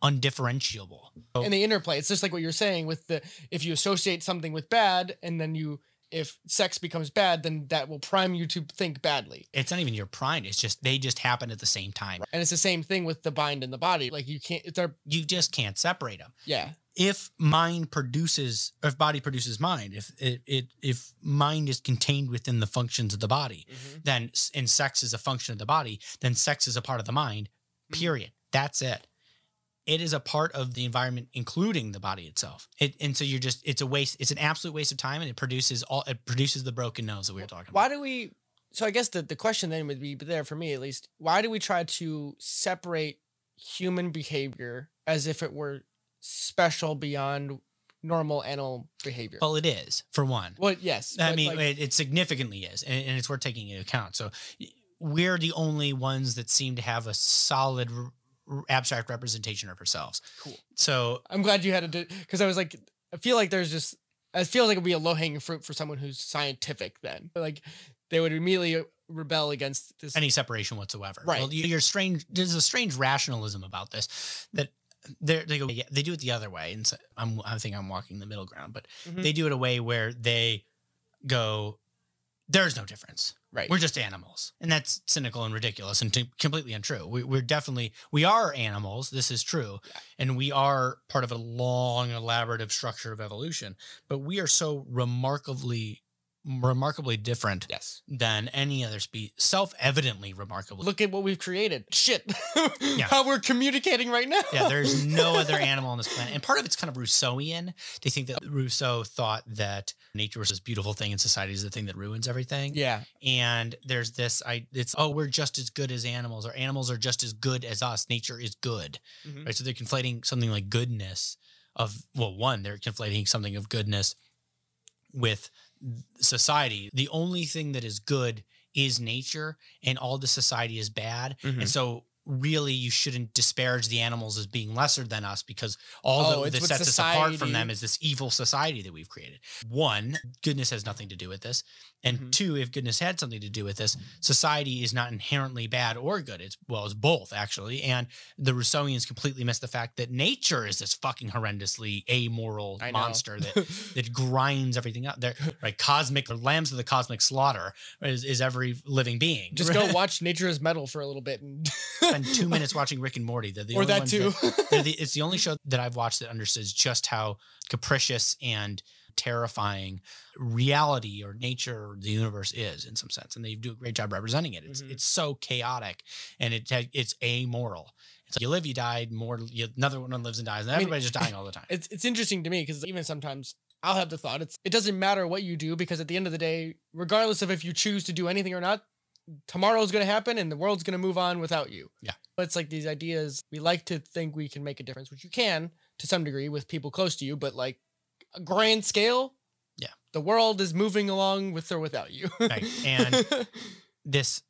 undifferentiable. So- and the interplay. It's just like what you're saying with the if you associate something with bad and then you if sex becomes bad, then that will prime you to think badly. it's not even your prime. It's just they just happen at the same time. And it's the same thing with the bind and the body. Like you can't they're You just can't separate them. yeah. if mind produces if body produces mind if it, it if mind is contained within the functions of the body then s- and sex is a function of the body then sex is a part of the mind Mhm. period that's it it is a part of the environment including the body itself it, and so you're just it's a waste it's an absolute waste of time and it produces all it produces the broken nose that we were talking Why about why do we so I guess the, the question then would be there for me at least, why do we try to separate human behavior as if it were special beyond normal animal behavior? Well, it is for one. Well, yes. I mean, like, it, it significantly is, and, and it's worth taking into account. So we're the only ones that seem to have a solid abstract representation of ourselves. Cool. So I'm glad you had to because I was like, I feel like there's just it feels like it'd be a low hanging fruit for someone who's scientific. Then, like, they would immediately rebel against this. any separation whatsoever. Right. Well, you- you're strange. There's a strange rationalism about this that they they go yeah, they do it the other way, and so I'm I think I'm walking the middle ground, but Mhm. they do it a way where they go, there's no difference. Right. We're just animals, and that's cynical and ridiculous and t- completely untrue. We, we're definitely we are animals. This is true, Yeah. and we are part of a long, elaborative structure of evolution. But we are so remarkably, remarkably different yes. than any other species. Self-evidently remarkably. Look at what we've created. Shit. Yeah. How we're communicating right now. yeah, there's no other animal on this planet. And part of it's kind of Rousseauian. They think that Rousseau thought that nature was this beautiful thing and society is the thing that ruins everything. yeah. And there's this I it's oh, we're just as good as animals, or animals are just as good as us. Nature is good. Mhm. Right. So they're conflating something like goodness of well, one, they're conflating something of goodness with society. The only thing that is good is nature, and all the society is bad. Mhm. And so really you shouldn't disparage the animals as being lesser than us because all Oh, that, that sets us apart from them is this evil society that we've created. One, goodness has nothing to do with this. And Mhm. two, if goodness had something to do with this, society is not inherently bad or good. It's well, it's both actually. And the Rousseauians completely miss the fact that nature is this fucking horrendously amoral monster that that grinds everything up. There, right? Cosmic or lambs of the cosmic slaughter is, is every living being. Just go watch Nature is Metal for a little bit and spend two minutes watching Rick and Morty. The or that too. they're the, it's the only show that I've watched that understands just how capricious and terrifying reality or nature or the universe is in some sense, and they do a great job representing it. It's Mhm. it's so chaotic and it it's amoral. It's like you live, you die. More, you, another one lives and dies, and mean, everybody's just dying all the time. it's it's interesting to me because even sometimes I'll have the thought it's it doesn't matter what you do because at the end of the day, regardless of if you choose to do anything or not, tomorrow's gonna happen and the world's gonna move on without you. Yeah. But it's like these ideas we like to think we can make a difference, which you can to some degree with people close to you, but like a grand scale, Yeah. the world is moving along with or without you. Right, and- this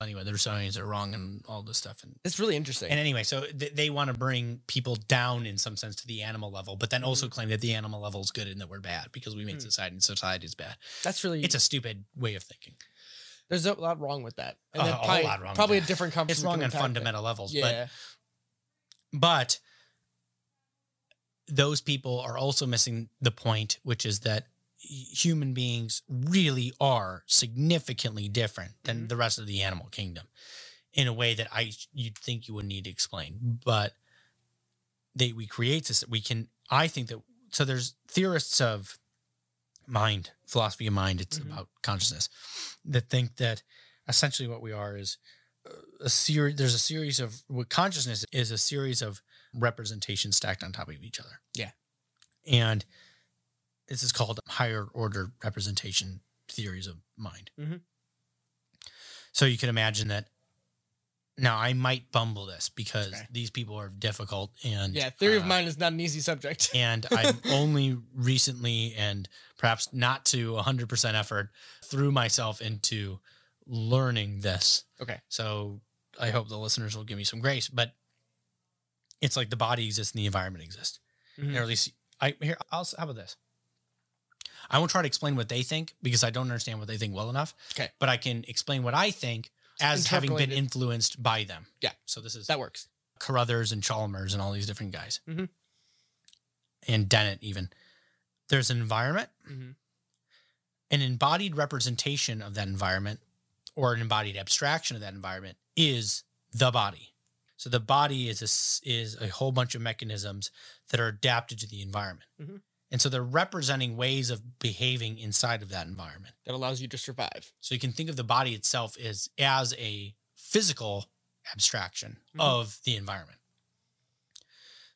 anyway, the Rousseauians are wrong and all this stuff, and it's really interesting. And anyway, so th- they want to bring people down in some sense to the animal level, but then also Mhm. claim that the animal level is good and that we're bad because we make Hmm. society and society is bad. That's really It's a stupid way of thinking. there's a lot wrong with that. And A- then a probably, lot wrong probably a different conversation. It's wrong on fundamental levels, Yeah. but but those people are also missing the point, which is that human beings really are significantly different than Mhm. the rest of the animal kingdom in a way that I you'd think you would need to explain. But they we create this we can I think that so there's theorists of mind, philosophy of mind, it's Mhm. about consciousness that think that essentially what we are is a series there's a series of what consciousness is a series of representations stacked on top of each other. Yeah. And this is called higher order representation theories of mind. Mhm. So you can imagine that now I might bumble this because Okay. these people are difficult and Yeah, theory of uh, mind is not an easy subject. and I'm only recently and perhaps not to 100% effort threw myself into learning this. Okay. So I hope the listeners will give me some grace, but it's like the body exists and the environment exists. Mhm. Or at least I here I'll how about this? I won't try to explain what they think because I don't understand what they think well enough. Okay. But I can explain what I think as having been influenced by them. Yeah. So this is that works. Carruthers and Chalmers and all these different guys. Mhm. And Dennett, even. There's an environment, Mhm. an embodied representation of that environment, or an embodied abstraction of that environment is the body. So the body is a, is a whole bunch of mechanisms that are adapted to the environment. Mhm. And so they're representing ways of behaving inside of that environment. That allows you to survive. So you can think of the body itself as as a physical abstraction Mhm. of the environment.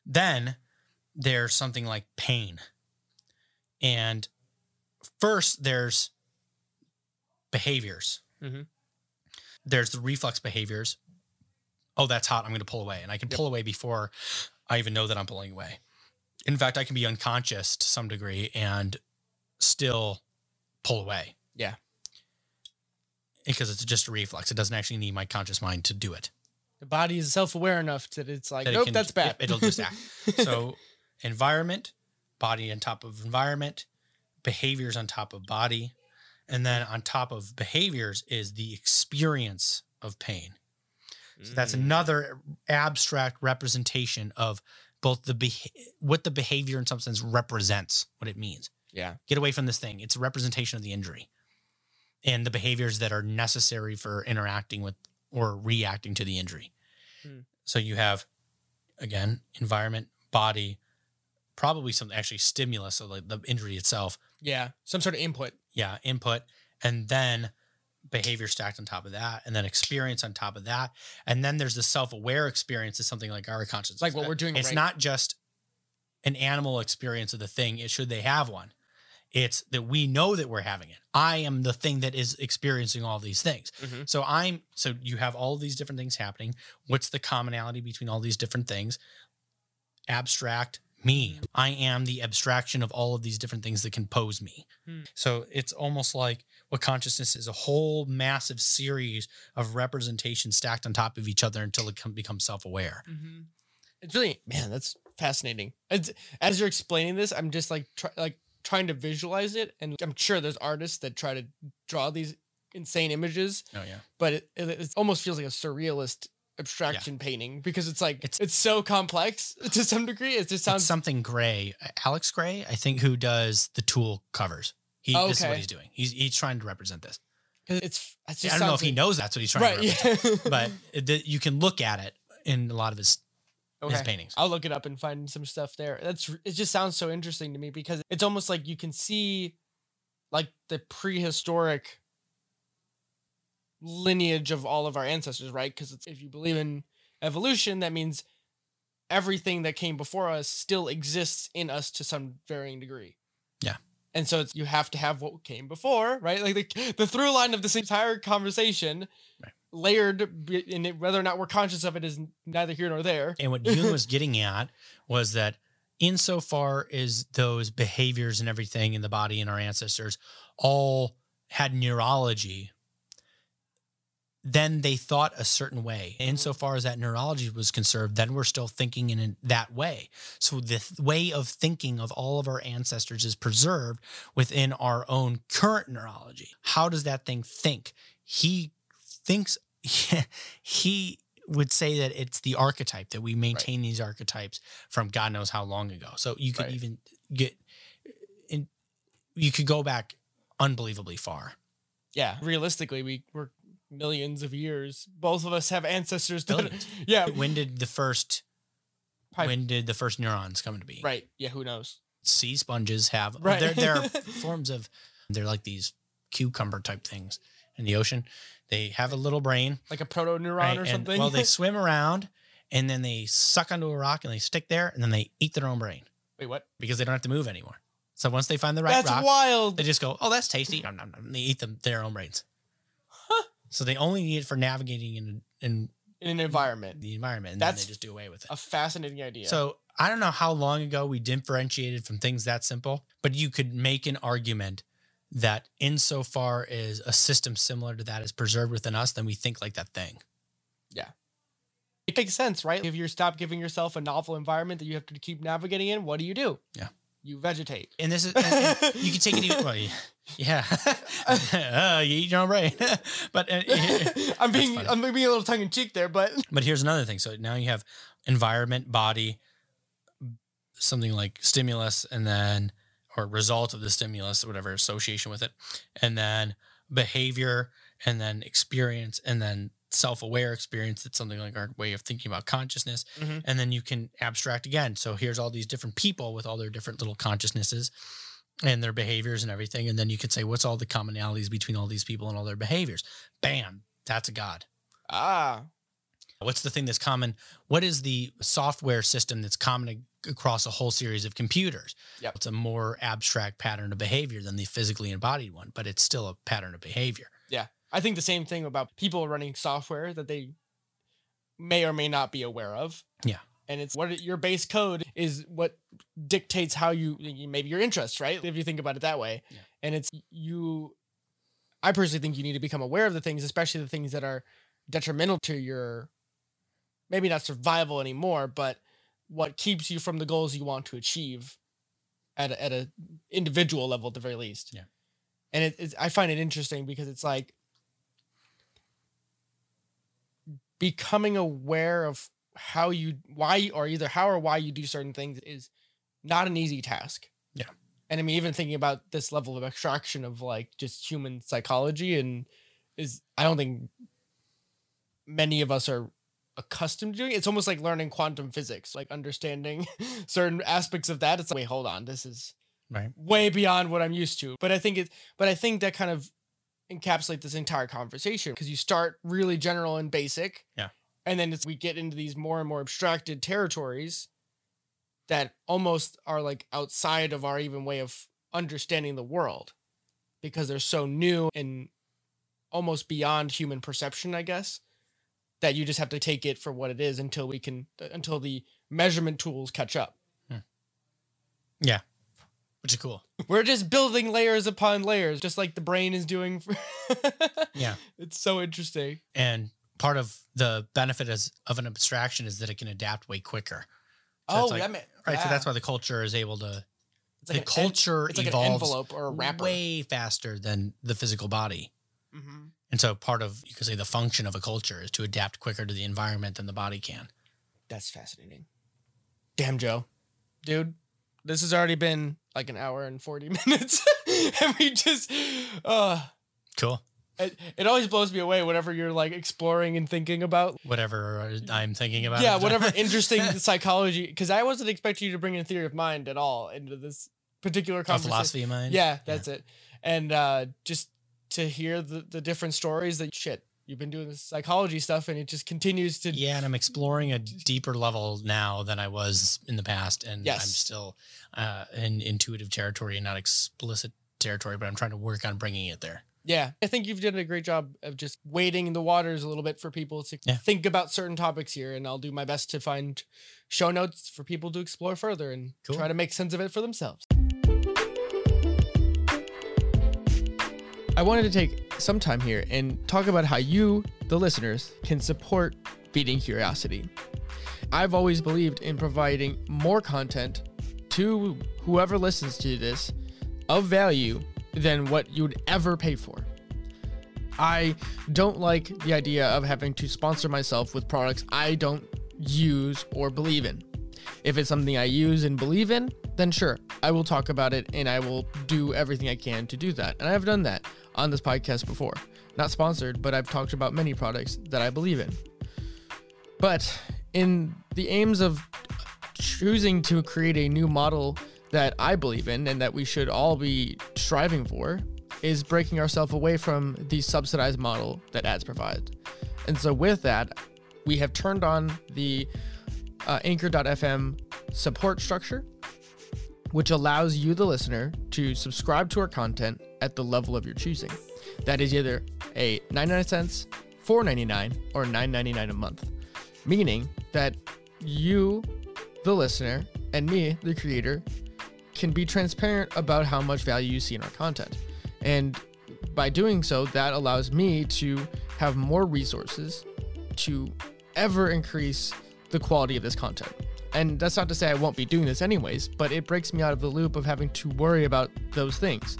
Then there's something like pain. And first there's behaviors. Mhm. There's the reflex behaviors. Oh, that's hot. I'm going to pull away. And I can Yep. pull away before I even know that I'm pulling away. In fact, I can be unconscious to some degree and still pull away. Yeah. Because it's just a reflex. It doesn't actually need my conscious mind to do it. The body is self aware enough that it's like, That it nope, can- that's bad. yep, it'll just act. So, environment, body on top of environment, behaviors on top of body, and then on top of behaviors is the experience of pain. So that's Mm. another abstract representation of both the beh- what the behavior in some sense represents, what it means. Yeah. Get away from this thing. It's a representation of the injury and the behaviors that are necessary for interacting with or reacting to the injury. Hmm. So you have again environment, body, probably some actually stimulus, so like the injury itself, Yeah. Some sort of input. yeah, input, and then behavior stacked on top of that, and then experience on top of that, and then there's the self-aware experience is something like our consciousness. Like what we're doing It's right- not just an animal experience of the thing. It should they have one. It's that we know that we're having it. I am the thing that is experiencing all these things. Mhm. So I'm so you have all these different things happening. What's the commonality between all these different things? Abstract me. I am the abstraction of all of these different things that can pose me. Hmm. So it's almost like what consciousness is a whole massive series of representations stacked on top of each other until it com- becomes self-aware. Mm-hmm. It's really man, that's fascinating. As, as you're explaining this, I'm just like try, like trying to visualize it, and I'm sure there's artists that try to draw these insane images, Oh yeah. but it, it, it almost feels like a surrealist abstraction painting because it's like It's- it's, so complex to some degree. It just sounds something gray. Alex Grey, I think, who does the tool covers. He this is what he's doing. He's he's trying to represent this. it's. It just I don't know if he like- knows that's what he's trying Right. to represent. Yeah. but it, the, you can look at it in a lot of his his paintings. I'll look it up and find some stuff there. That's it just sounds so interesting to me because it's almost like you can see like the prehistoric lineage of all of our ancestors, right? Because if you believe in evolution, that means everything that came before us still exists in us to some varying degree. Yeah. And so it's you have to have what came before, right? Like the, the through line of this entire conversation, Right. layered in it, whether or not we're conscious of it is neither here nor there. And what Jung was getting at was that insofar as those behaviors and everything in the body and our ancestors all had neurology, then they thought a certain way. Insofar as that neurology was conserved, then we're still thinking in that way. So the th- way of thinking of all of our ancestors is preserved within our own current neurology. How does that thing think? He thinks he would say that it's the archetype that we maintain these archetypes from God knows how long ago. So you could Right. even get in you could go back unbelievably far. yeah, realistically, we we're millions of years. Both of us have ancestors. That, yeah, When did the first when did the first neurons come into being? right. Yeah, who knows? Sea sponges have Right. There, there are forms of they're like these cucumber type things in the ocean. They have a little brain, Like a proto neuron right? or And, something. well, they swim around and then they suck onto a rock and they stick there and then they eat their own brain Wait, what? because they don't have to move anymore. So once they find the right That's rock, wild. they just go, "Oh, that's tasty." Nom, nom, nom, and they eat them their own brains. So they only need it for navigating in in In an environment, the environment, and That's then they just do away with it. a fascinating idea. So I don't know how long ago we differentiated from things that simple, but you could make an argument that insofar as a system similar to that is preserved within us, then we think like that thing. Yeah. It makes sense, right? If you stop giving yourself a novel environment that you have to keep navigating in, what do you do? Yeah. You vegetate. And this is and- and you can take it even well, yeah. uh, you eat your own brain. but uh, I'm being. I'm being a little tongue in cheek there, but But here's another thing. So now you have environment, body, something like stimulus, and then or result of the stimulus, or whatever association with it, and then behavior, and then experience, and then self-aware experience. That's something like our way of thinking about consciousness. Mhm. And then you can abstract again. So here's all these different people with all their different little consciousnesses and their behaviors and everything. And then you can say, what's all the commonalities between all these people and all their behaviors? Bam, that's a God. ah, What's the thing that's common? What is the software system that's common across a whole series of computers? Yep. It's a more abstract pattern of behavior than the physically embodied one, but it's still a pattern of behavior. Yeah. I think the same thing about people running software that they may or may not be aware of. Yeah. And it's what your base code is what dictates how you maybe your interests, right? If you think about it that way. Yeah. And it's you I personally think you need to become aware of the things, especially the things that are detrimental to your maybe not survival anymore, but what keeps you from the goals you want to achieve at a, at a individual level at the very least. Yeah. And it, it's I find it interesting because it's like becoming aware of how you why or either how or why you do certain things is not an easy task. Yeah. And I mean even thinking about this level of abstraction of like just human psychology and is I don't think many of us are accustomed to doing it. It's almost like learning quantum physics, like understanding certain aspects of that. It's like, wait, hold on, this is Right. way beyond what I'm used to. But I think it but I think that kind of encapsulate this entire conversation because you start really general and basic. Yeah. And then it's we get into these more and more abstracted territories that almost are like outside of our even way of understanding the world because they're so new and almost beyond human perception, I guess, that you just have to take it for what it is until we can until the measurement tools catch up. Hmm. Which is cool. We're just building layers upon layers, just like the brain is doing. For Yeah. it's so interesting. And part of the benefit is, of an abstraction is that it can adapt way quicker. So oh, like- that mean, Right. So that's why the culture is able to it's like the en- culture it's like evolves envelope or a wrapper. way faster than the physical body. Mhm. And so part of you could say the function of a culture is to adapt quicker to the environment than the body can. That's fascinating. Damn, Joe, dude, this has already been like an hour and forty minutes, and we just, uh, Cool. it, it always blows me away whenever you're like exploring and thinking about Whatever I'm thinking about. yeah, whatever interesting psychology. Because I wasn't expecting you to bring in theory of mind at all into this particular a conversation. philosophy of mind. Yeah, that's it. And uh, just to hear the, the different stories that shit you've been doing this psychology stuff, and it just continues to. Yeah, and I'm exploring a deeper level now than I was in the past, and I'm still uh, in intuitive territory and not explicit territory, but I'm trying to work on bringing it there. Yeah, I think you've done a great job of just wading the waters a little bit for people to Yeah. think about certain topics here, and I'll do my best to find show notes for people to explore further and Cool. try to make sense of it for themselves. I wanted to take some time here and talk about how you, the listeners, can support Feeding Curiosity. I've always believed in providing more content to whoever listens to this of value than what you'd ever pay for. I don't like the idea of having to sponsor myself with products I don't use or believe in. If it's something I use and believe in, then sure, I will talk about it and I will do everything I can to do that. And I've done that on this podcast before. Not sponsored, but I've talked about many products that I believe in. But in the aims of choosing to create a new model that I believe in and that we should all be striving for is breaking ourselves away from the subsidized model that ads provide. And so with that, we have turned on the uh, anchor.fm support structure, which allows you, the listener, to subscribe to our content at the level of your choosing. That is either a 99 cents, 4.99, or 9.99 a month, meaning that you, the listener, and me, the creator, can be transparent about how much value you see in our content. And by doing so, that allows me to have more resources to ever increase the quality of this content. And that's not to say I won't be doing this anyways, but it breaks me out of the loop of having to worry about those things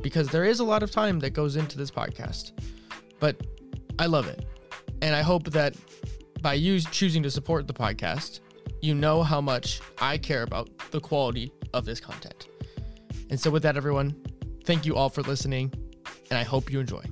because there is a lot of time that goes into this podcast. But I love it. And I hope that by you choosing to support the podcast, you know how much I care about the quality of this content. And so, with that, everyone, thank you all for listening, and I hope you enjoy.